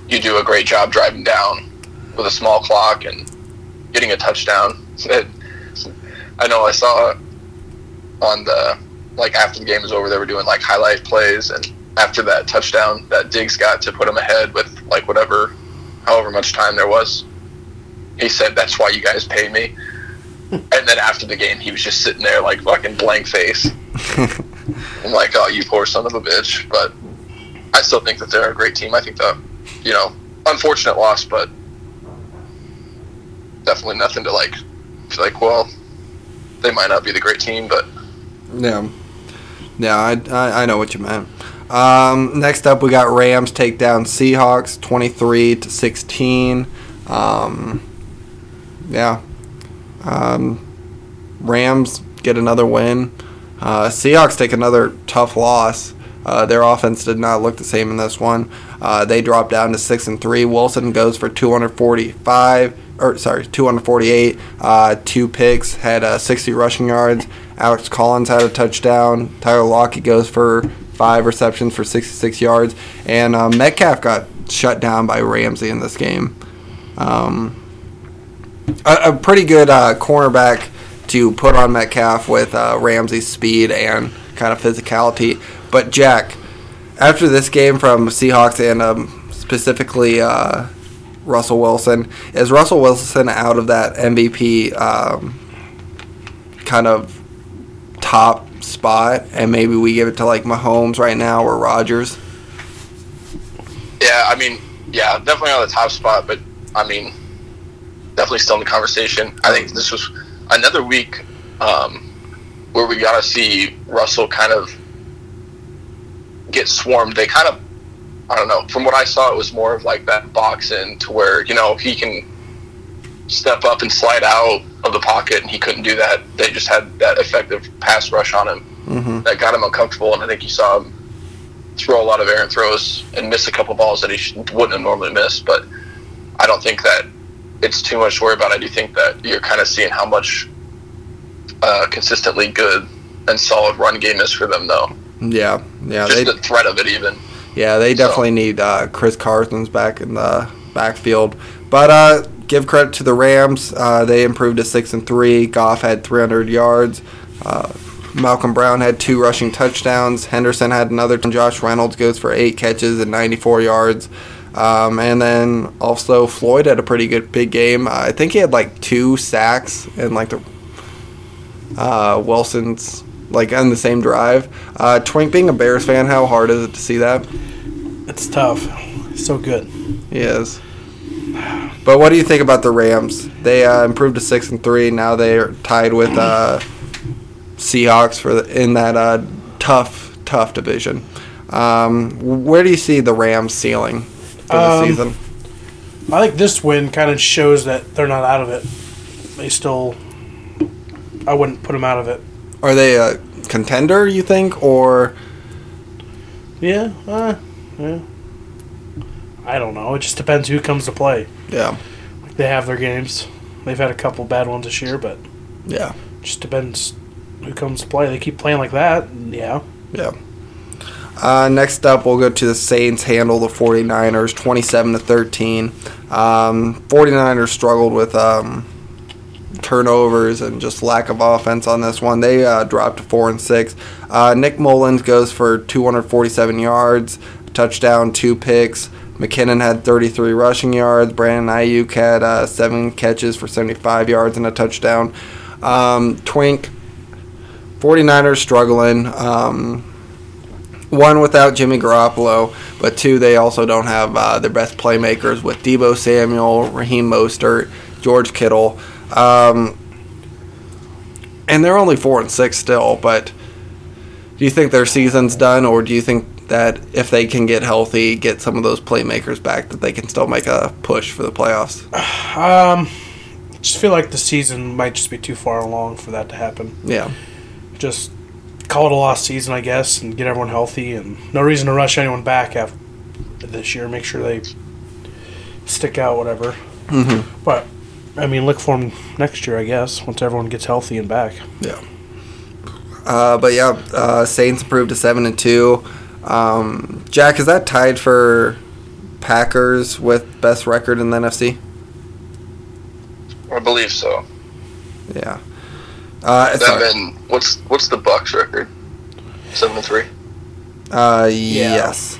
you do a great job driving down with a small clock and getting a touchdown. It, I know I saw on the like after the game was over, they were doing like highlight plays, and after that touchdown that Diggs got to put him ahead with like whatever, however much time there was, he said, "That's why you guys pay me." and then after the game, he was just sitting there like fucking blank face. I'm like, "Oh, you poor son of a bitch!" But I still think that they're a great team. I think the, you know, unfortunate loss, but definitely nothing to like. Feel like, well, they might not be the great team, but Yeah, yeah, I, I, I know what you meant. Um, next up, we got Rams take down Seahawks, twenty three to sixteen. Um, yeah, Um, Rams get another win. Uh, Seahawks take another tough loss. Uh, their offense did not look the same in this one. Uh, they dropped down to six and three. Wilson goes for 245, or sorry, 248. Uh, two picks, had uh, 60 rushing yards. Alex Collins had a touchdown. Tyler Lockett goes for five receptions for 66 yards, and uh, Metcalf got shut down by Ramsey in this game. Um, a, a pretty good uh, cornerback to put on Metcalf with uh, Ramsey's speed and kind of physicality. But Jack, after this game from Seahawks and um, specifically uh, Russell Wilson, is Russell Wilson out of that MVP um, kind of top spot, and maybe we give it to like Mahomes right now or Rodgers? Yeah, I mean, yeah, definitely on the top spot, but I mean, definitely still in the conversation. I think this was another week um, where we got to see Russell kind of get swarmed. They kind of, I don't know, from what I saw, it was more of like that boxing to where, you know, he can step up and slide out of the pocket, and he couldn't do that. They just had that effective pass rush on him Mm-hmm. that got him uncomfortable, and I think you saw him throw a lot of errant throws and miss a couple balls that he wouldn't have normally missed. But I don't think that it's too much to worry about. I do think that you're kind of seeing how much uh, consistently good and solid run game is for them, though. Yeah, yeah, Just the threat of it, even. Yeah, they definitely need uh, Chris Carson's back in the backfield. But uh, give credit to the Rams; uh, they improved to six and three. Goff had 300 yards. Uh, Malcolm Brown had two rushing touchdowns. Henderson had another. Josh Reynolds goes for eight catches and 94 yards. Um, and then also Floyd had a pretty good big game. Uh, I think he had like two sacks and like the uh, Wilson's like on the same drive. Uh, Twink being a Bears fan, how hard is it to see that? It's tough. So good. He is. But what do you think about the Rams? They uh, improved to six and three. Now they are tied with uh, Seahawks for the, in that uh, tough, tough division. Um, where do you see the Rams ceiling for the Um, season? I think this win kind of shows that they're not out of it. They still. I wouldn't put them out of it. Are they a contender? You think, or Yeah, uh, yeah. I don't know. It just depends who comes to play. yeah, Like they have their games. They've had a couple bad ones this year, but yeah, just depends who comes to play. They keep playing like that. Yeah. yeah? Uh, next up, we'll go to the Saints handle the 49ers 27 to 13. Um, 49ers struggled with um, turnovers and just lack of offense on this one. They uh, dropped to 4 and 6. Uh, Nick Mullens goes for 247 yards, touchdown, two picks. McKinnon had 33 rushing yards. Brandon Aiyuk had uh, seven catches for 75 yards and a touchdown. Um, Twink, 49ers struggling. Um, one without Jimmy Garoppolo, but two they also don't have uh, their best playmakers with Deebo Samuel, Raheem Mostert, George Kittle, um, and they're only four and six still. But do you think their season's done, or do you think that if they can get healthy, get some of those playmakers back, that they can still make a push for the playoffs? Um, just feel like the season might just be too far along for that to happen. Yeah, Just call it a lost season, I guess, and get everyone healthy, and no reason to rush anyone back after this year. Make sure they stick out, whatever. mm-hmm. But I mean, look for them next year, I guess, once everyone gets healthy and back. yeah. Uh, but yeah, uh, Saints improved to seven and two. Um, Jack, is that tied for Packers with best record in the NFC? I believe so. Yeah. Uh, And sorry. then what's what's the Bucs record? Seven and three. Uh, yes.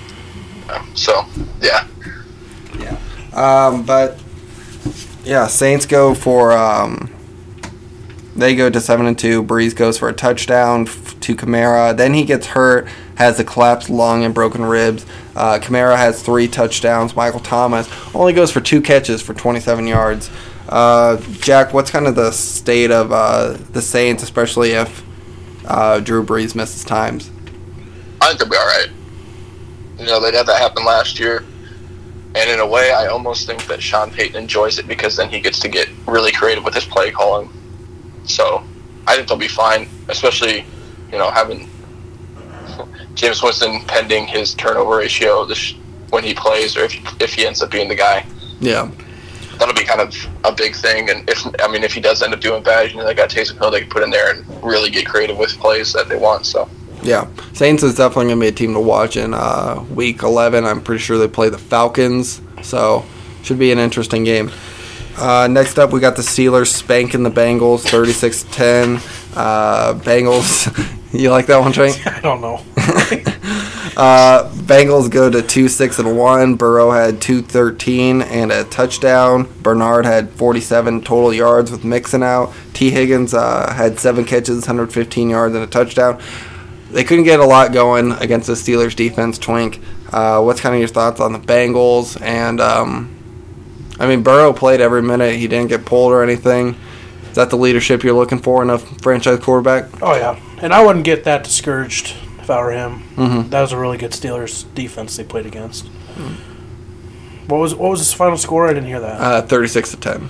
So yeah. yeah, Um, but yeah, Saints go for um, they go to seven and two. Brees goes for a touchdown f- to Kamara. Then he gets hurt, has a collapsed lung and broken ribs. Uh, Kamara has three touchdowns. Michael Thomas only goes for two catches for 27 yards. Uh, Jack, what's kind of the state of uh, the Saints, especially if uh, Drew Brees misses times? I think they'll be all right. You know, they had that happen last year, and in a way, I almost think that Sean Payton enjoys it because then he gets to get really creative with his play calling. So I think they'll be fine, especially you know having Jameis Winston pending his turnover ratio when he plays, or if if he ends up being the guy. Yeah. That'll be kind of a big thing, and if I mean if he does end up doing bad, you know they got Taysom Hill they can put in there and really get creative with plays that they want. So Yeah, Saints is definitely going to be a team to watch in uh, Week 11. I'm pretty sure they play the Falcons, so should be an interesting game. Uh, next up, we got the Steelers spanking the Bengals, 36-10. Uh, Bengals, you like that one, Trent? I don't know. Uh, Bengals go to two six and one. Burrow had two thirteen and a touchdown. Bernard had forty seven total yards with Mixon out. Tee Higgins uh, had seven catches, hundred fifteen yards and a touchdown. They couldn't get a lot going against the Steelers defense. Twink, uh, what's kind of your thoughts on the Bengals? And um, I mean, Burrow played every minute. He didn't get pulled or anything. Is that the leadership you're looking for in a franchise quarterback? Oh yeah, and I wouldn't get that discouraged if I were him. Mhm. That was a really good Steelers defense they played against. What was what was his final score? I didn't hear that. Uh, Thirty six to ten.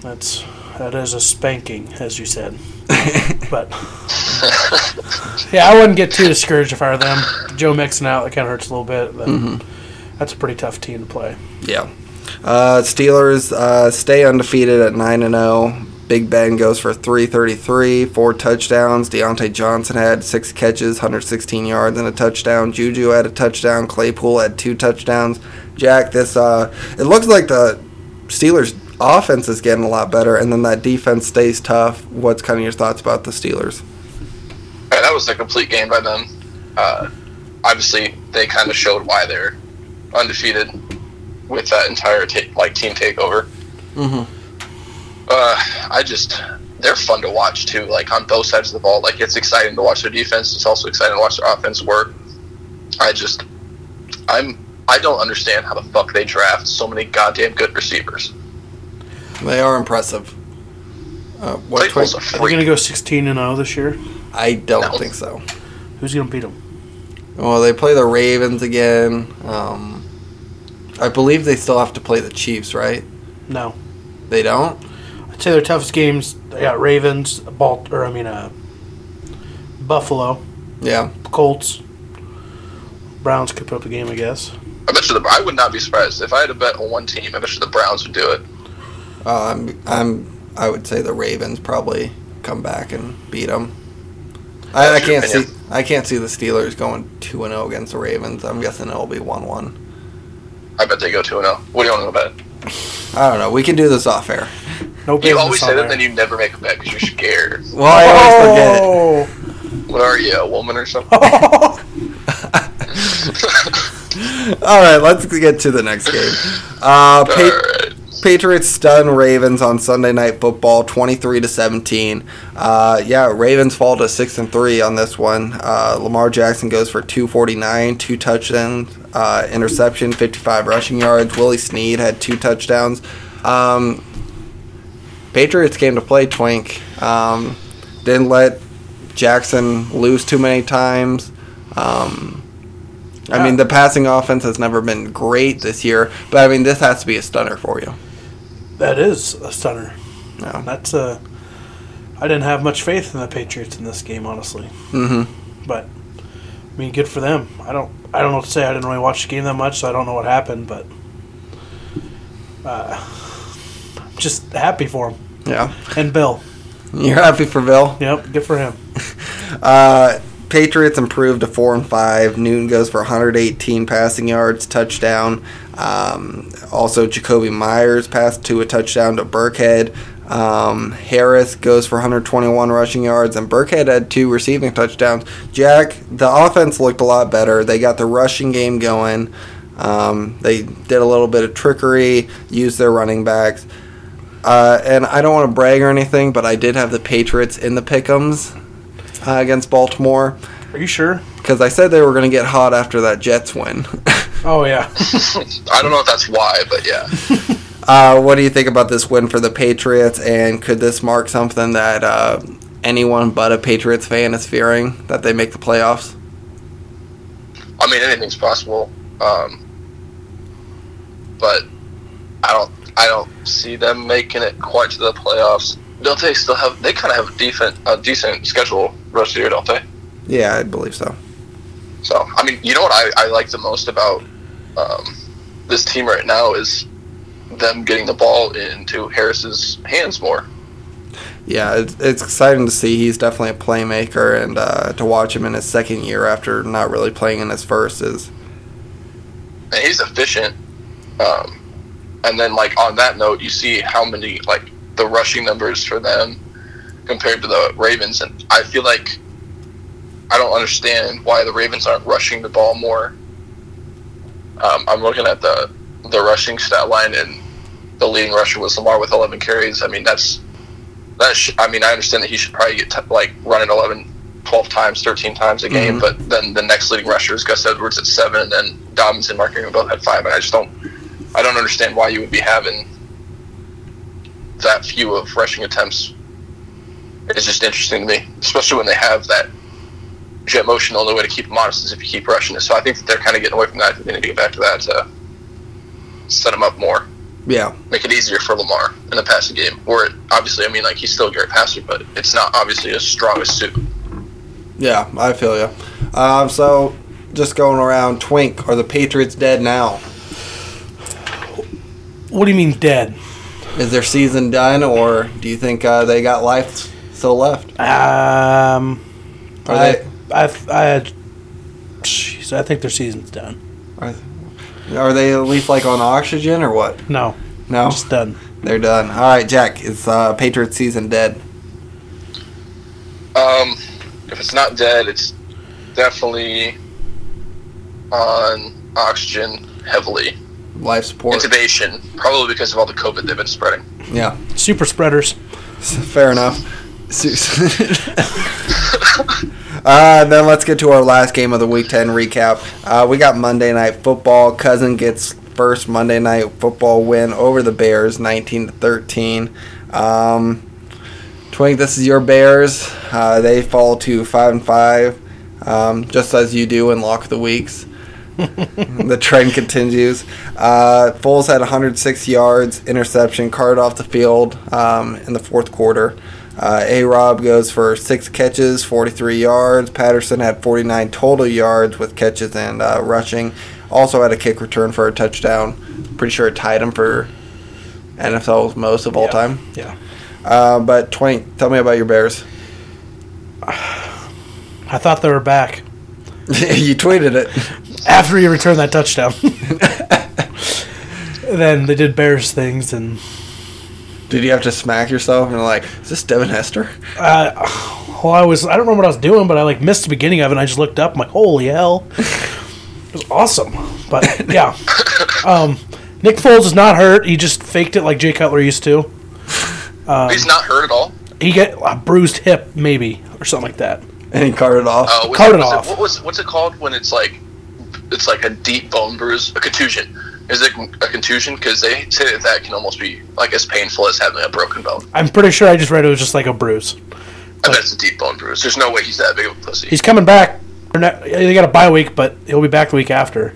That's that is a spanking, as you said. But yeah, I wouldn't get too discouraged if I were them. Joe Mixon out, that kind of hurts a little bit. But That's a pretty tough team to play. Yeah. Uh, Steelers uh, stay undefeated at 9 and 0. Big Ben goes for 333, four touchdowns. Diontae Johnson had six catches, 116 yards, and a touchdown. Juju had a touchdown. Claypool had two touchdowns. Jack, this uh, it looks like the Steelers' offense is getting a lot better, and then that defense stays tough. What's kind of your thoughts about the Steelers? Yeah, that was a complete game by them. Uh, obviously, they kind of showed why they're undefeated with that entire ta- like team takeover. Mm-hmm. Uh, I just they're fun to watch too. Like on both sides of the ball, like it's exciting to watch their defense. It's also exciting to watch their offense work. I just, I'm, I don't understand how the fuck they draft so many goddamn good receivers. They are impressive. Uh, what Claypool's a Are they freak. going to go 16 and 0 this year? I don't No. think so. Who's going to beat them? Well, they play the Ravens again. Um, I believe they still have to play the Chiefs, right? No. They don't. I'd say their toughest games. They got Ravens, Balt, or I mean, uh, Buffalo, Yeah. Colts. Browns could put up a game, I guess. I bet you the I would not be surprised if I had to bet on one team. I bet you the Browns would do it. Uh, I'm. I'm. I would say the Ravens probably come back and beat them. I, I can't see. I can't see the Steelers going two and zero against the Ravens. I'm guessing it'll be one one. I bet they go two and zero. What do you want to bet? I don't know. We can do this off air. No You always say that, there. then you never make a bet because you're scared. Well, I always forget it. What are you, a woman or something? Oh! All right, let's get to the next game. Uh, Pa- All right. Patriots stun Ravens on Sunday Night Football, twenty-three to seventeen. Uh, yeah, Ravens fall to six and three on this one. Uh, Lamar Jackson goes for two forty-nine, two touchdowns, uh, interception, fifty-five rushing yards. Willie Snead had two touchdowns. Um, Patriots came to play. Twink um, didn't let Jackson lose too many times. Um, I mean, the passing offense has never been great this year, but I mean, this has to be a stunner for you. That is a stunner. No. That's a. I didn't have much faith in the Patriots in this game, honestly. Mm-hmm. But I mean, good for them. I don't. I don't know what to say. I didn't really watch the game that much, so I don't know what happened. But uh, I'm just happy for him Yeah. and Bill. You're happy for Bill? Yep, good for him. Uh, Patriots improved to four and five. Newton goes for 118 passing yards, touchdown. Um, also, Jakobi Meyers passed to a touchdown to Burkhead. Um, Harris goes for 121 rushing yards, and Burkhead had two receiving touchdowns. Jack, the offense looked a lot better. They got the rushing game going. Um, they did a little bit of trickery, used their running backs. Uh, and I don't want to brag or anything, but I did have the Patriots in the pick'ems uh, against Baltimore Are you sure? because I said they were going to get hot after that Jets win. Oh yeah. I don't know if that's why, but yeah. uh, what do you think about this win for the Patriots? And could this mark something that uh, anyone but a Patriots fan is fearing that they make the playoffs? I mean, anything's possible. Um, but I don't. I don't see them making it quite to the playoffs. don't they still have? They kind of have a decent, a decent schedule rest of the year, don't they? Yeah, I believe so. So, I mean, you know what I, I like the most about um, this team right now is them getting the ball into Harris's hands more. Yeah, it's, it's exciting to see. He's definitely a playmaker, and uh, to watch him in his second year after not really playing in his first is and he's efficient. Um, and then, like on that note, you see how many like the rushing numbers for them compared to the Ravens, and I feel like I don't understand why the Ravens aren't rushing the ball more. Um, I'm looking at the the rushing stat line, and the leading rusher was Lamar with 11 carries. I mean, that's that. Sh- I mean, I understand that he should probably get t- like running 11, 12 times, 13 times a game, Mhm. but then the next leading rusher is Gus Edwards at seven, and then Dobbins and Mark Ingram both had five, and I just don't, I don't understand why you would be having that few of rushing attempts. It's just interesting to me, especially when they have that jet motion. The only way to keep them honest is if you keep rushing it. So I think that they're kind of getting away from that. I think they need to get back to that to set them up more, yeah, make it easier for Lamar in the passing game. Where it, obviously, I mean, like he's still a great passer, but it's not obviously his strongest suit. yeah. I feel you. Um, so just going around, Twink, are the Patriots dead now? What do you mean dead? Is their season done, or do you think uh, they got life still left? Um, Are I, they? I, I, jeez, I think their season's done. Are, are they at least like on oxygen or what? No, No, just done. they're done. All right, Jack, is uh, Patriots season dead? Um, if it's not dead, it's definitely on oxygen heavily. Life support. Intubation, probably because of all the COVID they've been spreading. Yeah, Super spreaders. fair enough. uh, then let's get to our last game of the Week 10 recap. Uh, we got Monday Night Football. Cousin gets first Monday Night Football win over the Bears, 19 to 13. Um, Twink, this is your Bears. Uh, they fall to five and five, um, just as you do in Lock of the Weeks. the trend continues. Uh, Foles had 106 yards, interception, carted off the field um, in the fourth quarter. Uh, A Rob goes for six catches, 43 yards. Patterson had 49 total yards with catches and uh, rushing. Also had a kick return for a touchdown. Pretty sure it tied him for NFL's most of all Yeah. time. Yeah. Uh, but Twink, tell me about your Bears. I thought they were back you tweeted it. after you returned that touchdown. then they did Bears things, and Did you have to smack yourself and like, is this Devin Hester? uh, well, I was I don't remember what I was doing, but I like missed the beginning of it. and I just looked up. I'm like, holy hell, it was awesome. But yeah, um, Nick Foles is not hurt. He just faked it like Jay Cutler used to. Um, He's not hurt at all. He get a bruised hip, maybe, or something like that. And he carted off. Uh, was Cut it was off. what was what's it called when it's like it's like a deep bone bruise, a contusion? Is it a contusion? Because they say that that can almost be like as painful as having a broken bone. I'm pretty sure I just read it was just like a bruise. I bet it's a deep bone bruise. There's no way he's that big of a pussy. He's coming back. Not- They got a bye week, but he'll be back the week after.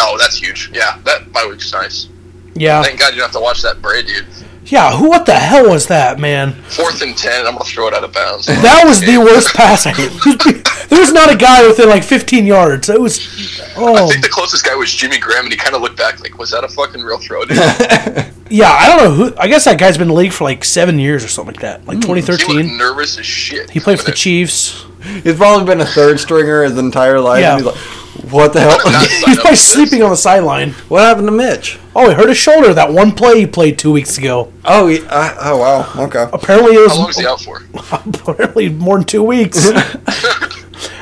oh, that's huge. Yeah, that my week's nice. Yeah, Thank God you don't have to watch that braid, dude. Yeah. Who? What the hell was that, man? Fourth and ten, I'm gonna throw it out of bounds. That was the worst pass. I there was not a guy within like 15 yards. It was. I Oh, think the closest guy was Jimmy Graham, and he kind of looked back like, "Was that a fucking real throw?" Dude? yeah. I don't know who. I guess that guy's been in the league for like seven years or something like that. Like hmm. he looked 2013. nervous as shit. He played for the it- Chiefs. He's probably been a third stringer his entire life. Yeah. And he's like, what the hell? He's Sign probably for this. sleeping on the sideline. what happened to Mitch? Oh, he hurt his shoulder that one play he played two weeks ago. Oh, he, uh, oh wow. Okay. Apparently it was How long is he out for? apparently more than two weeks.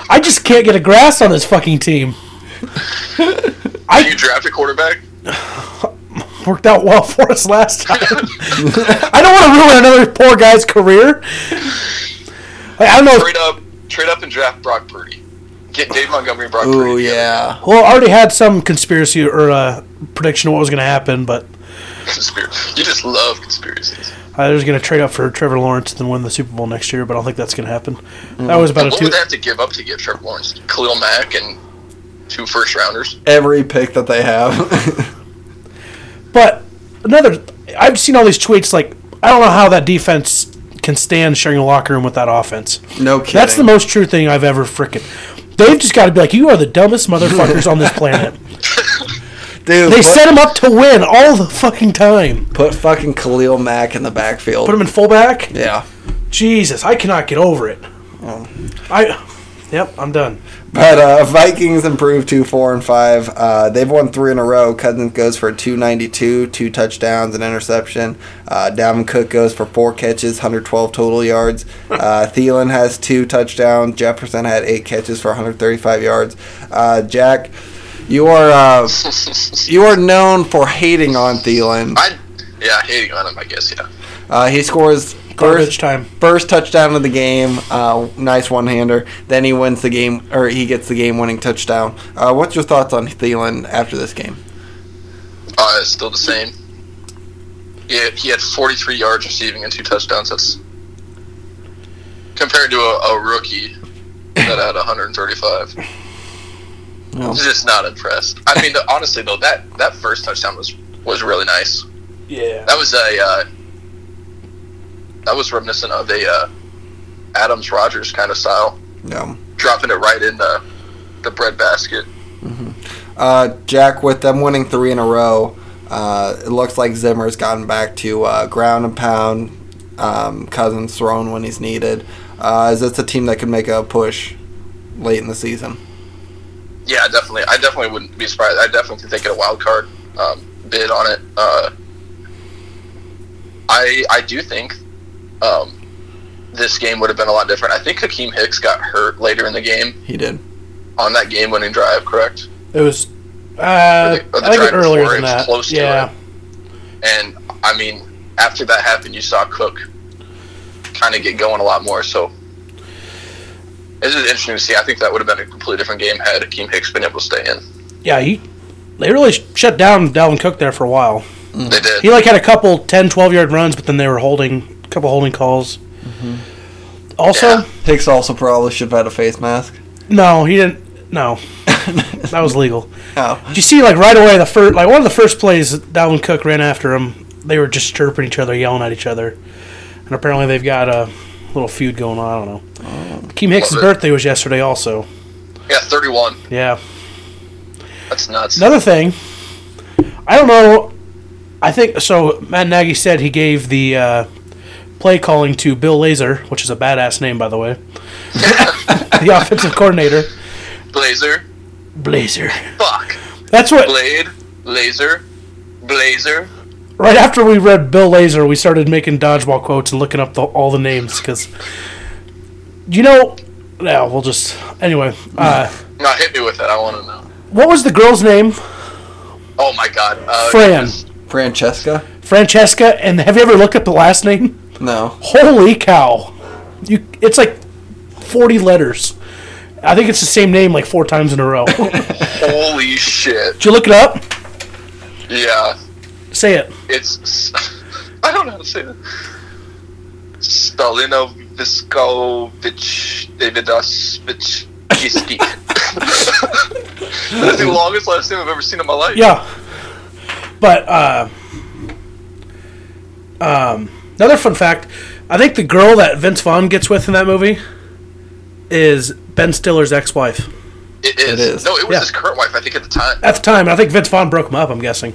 I just can't get a grasp on this fucking team. Did I you draft a quarterback? worked out well for us last time. I don't want to ruin another poor guy's career. Like, I don't know. Trade up, trade up, and draft Brock Purdy. Get Dave Montgomery, and Brock Ooh Purdy. together. yeah. well, I already had some conspiracy or uh, prediction of what was going to happen, but Conspiracy. You just love conspiracies. I was going to trade up for Trevor Lawrence and then win the Super Bowl next year. But I don't think that's going to happen. That was about a What two. would they have to give up to get Trevor Lawrence? Khalil Mack and two first rounders. Every pick that they have. But another, I've seen all these tweets. Like, I don't know how that defense can stand sharing a locker room with that offense. No kidding. That's the most true thing I've ever freaking. They've just got to be like, you are the dumbest motherfuckers on this planet. Dude, They put, set him up to win all the fucking time. put fucking Khalil Mack in the backfield. Put him in fullback. yeah. Jesus, I cannot get over it. Oh. I, yep, I'm done. But uh, Vikings improved to four and five. Uh, they've won three in a row. Cousins goes for two ninety two, two touchdowns, an interception. Uh, Dalvin Cook goes for four catches, hundred twelve total yards. Uh, Thielen has two touchdowns. Jefferson had eight catches for one hundred thirty five yards. Uh, Jack, you are uh, you are known for hating on Thielen. I yeah, hating on him, I guess. Yeah. Uh, he scores Garbage first time. first touchdown of the game. Uh, nice one hander. Then he wins the game, or he gets the game winning touchdown. Uh, what's your thoughts on Thielen after this game? Uh, it's still the same. He had, he had 43 yards receiving and two touchdowns. That's compared to a, a rookie that had 135. No. I'm just not impressed. I mean, honestly though, that that first touchdown was was really nice. Yeah. That was a uh, that was reminiscent of a uh, Adams Rodgers kind of style, No. dropping it right in the the bread basket. Uh, Jack, with them winning three in a row, uh, it looks like Zimmer's gotten back to uh, ground and pound. Um, Cousins thrown when he's needed. Uh, is this a team that could make a push late in the season? Yeah, definitely. I definitely wouldn't be surprised. I definitely think they get a wild card um, bid on it. Uh, I I do think um, this game would have been a lot different. I think Akiem Hicks got hurt later in the game He did. on that game-winning drive. Correct. It was. Uh, Or the- or the I think earlier before, than it was that. close to yeah. And I mean, after that happened, you saw Cook kind of get going a lot more. So it's just interesting to see. I think that would have been a completely different game had Akiem Hicks been able to stay in. Yeah, he. They really shut down Dalvin Cook there for a while. They did. He like had a couple 10, 12 yard runs, but then they were holding couple holding calls. Also, Yeah. Hicks also probably should have had a face mask. no, he didn't. No, that was legal. Oh. Did you see like right away the first like one of the first plays Dalvin Cook ran after him? They were just chirping each other, yelling at each other, and apparently they've got a little feud going on. I don't know. Keem Hicks' Love birthday was yesterday, also. Yeah, 31. Yeah. That's nuts. Another thing, I don't know. I think so. Matt Nagy said he gave the uh, play calling to Bill Lazor, which is a badass name, by the way. the offensive coordinator, Blazer. Blazer. Fuck. That's what. Blade. Laser. Blazer. Right after we read Bill Lazor, we started making dodgeball quotes and looking up the, all the names because, you know, yeah, we'll just anyway. Uh, No, hit me with it. I want to know. what was the girl's name? Oh my god. Uh, Fran. Francesca? Francesca. And have you ever looked up the last name? No. Holy cow! You, it's like forty letters. I think it's the same name like four times in a row. Holy shit. Did you look it up? Yeah. Say it. It's. I don't know how to say that. Stalino Viskovich Davidasvich Giski. That's the longest last name I've ever seen in my life. Yeah. But uh, um, another fun fact: I think the girl that Vince Vaughn gets with in that movie is Ben Stiller's ex-wife. It is. It is. No, it was Yeah. his current wife, I think, at the time. At the time, I think Vince Vaughn broke him up. I'm guessing.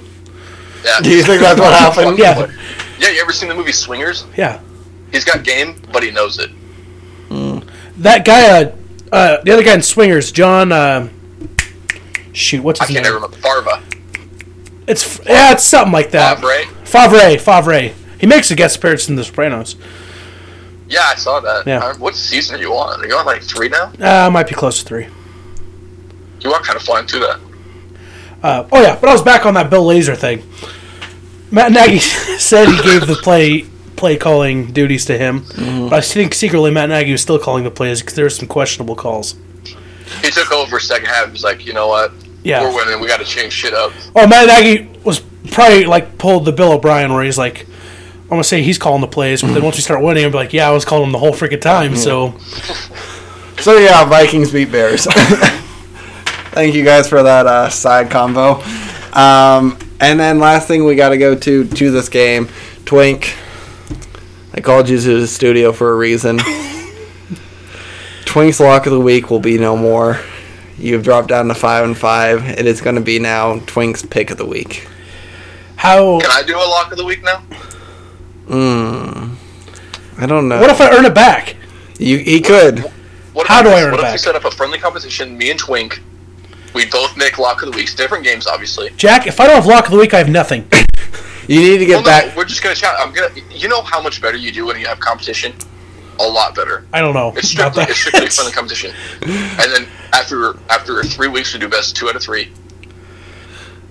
Yeah. Do you think that's what happened? Yeah. Yeah, you ever seen the movie Swingers? Yeah. He's got game, but he knows it. That guy, uh, uh, the other guy in Swingers, John. Uh, shoot, what's I his can't name? ever remember. Farva. It's yeah, it's something like that. Favre? Favre, Favre. He makes a guest appearance in The Sopranos. Yeah, I saw that. Yeah. Uh, What season are you on? Are you on like three now? Uh, might be close to three. You are kind of flying through that. Uh, oh yeah, but I was back on that Bill Laser thing. Matt Nagy said he gave the play play calling duties to him, but I think secretly Matt Nagy was still calling the plays because there were some questionable calls. He took over second half. He was like, you know what? Yeah. We're winning. We got to change shit up. Oh, Matt Nagy was probably like pulled the Bill O'Brien where he's like, I'm gonna say he's calling the plays, but then once we start winning, I'm like, yeah, I was calling them the whole freaking time. So So yeah, Vikings beat Bears. Thank you guys for that uh, side combo. Um, and then last thing we got to go to to this game, Twink. I called you to the studio for a reason. Twinks lock of the week will be no more. You've dropped down to five and five. It is going to be now Twinks pick of the week. How? Can I do a lock of the week now? Mm, I don't know. What if I earn it back? you? He could. What if How we- do I earn What it if we set up a friendly competition? Me and Twink. We both make lock of the weeks. Different games, obviously. Jack, if I don't have lock of the week, I have nothing. You need to get Well, no, back. we're just gonna chat. I'm gonna. You know how much better you do when you have competition? A lot better. I don't know. It's strictly, that. it's strictly friendly competition. And then after after three weeks, we do best two out of three.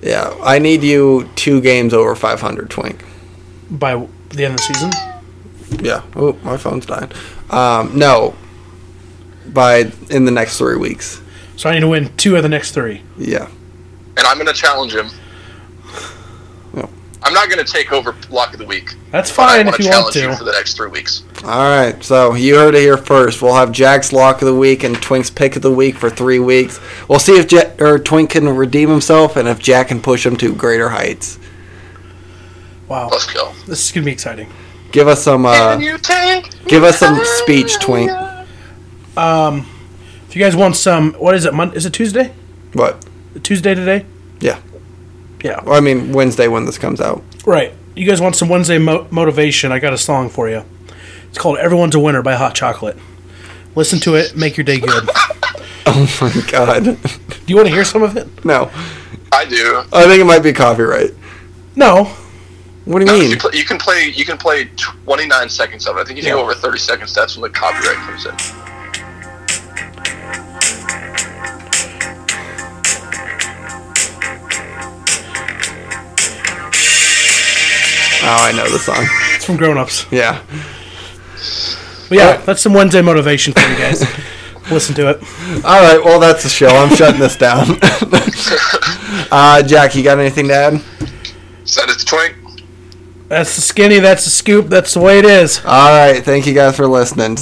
Yeah, I need you two games over 500, Twink. By the end of the season? Yeah. Oh, my phone's dying. Um, no. By in the next three weeks. So I need to win two of the next three. Yeah. And I'm gonna challenge him. Well. I'm not gonna take over lock of the week. That's fine if you want challenge you to. for the next three weeks. All right. So you heard it here first. We'll have Jack's lock of the week and Twink's pick of the week for three weeks. We'll see if Jack or Twink can redeem himself and if Jack can push him to greater heights. Wow. Let's go. This is going to be exciting. Give us some. Uh, Can you take give us some speech, Twink. Um, if you guys want some, what is it? Mon- is it Tuesday? what? Tuesday today? Yeah. Yeah. Well, I mean Wednesday when this comes out. Right. You guys want some Wednesday mo- motivation? I got a song for you. It's called "Everyone's a Winner" by Hot Chocolate. Listen to it. Make your day good. Oh my God. Do you want to hear some of it? no. I do. I think it might be copyright. No. What do you No, mean? you, play, you can play. You can play 29 seconds of it. I think if you Yeah. go over 30 seconds, that's when the copyright comes in. Oh, I know the song. It's from Grown Ups. Yeah. But yeah, Alright. that's some Wednesday motivation for you guys. Listen to it. All right. Well, that's the show. I'm shutting this down. uh, Jack, you got anything to add? Send it to Twink. That's the skinny. That's the scoop. That's the way it is. All right. Thank you guys for listening.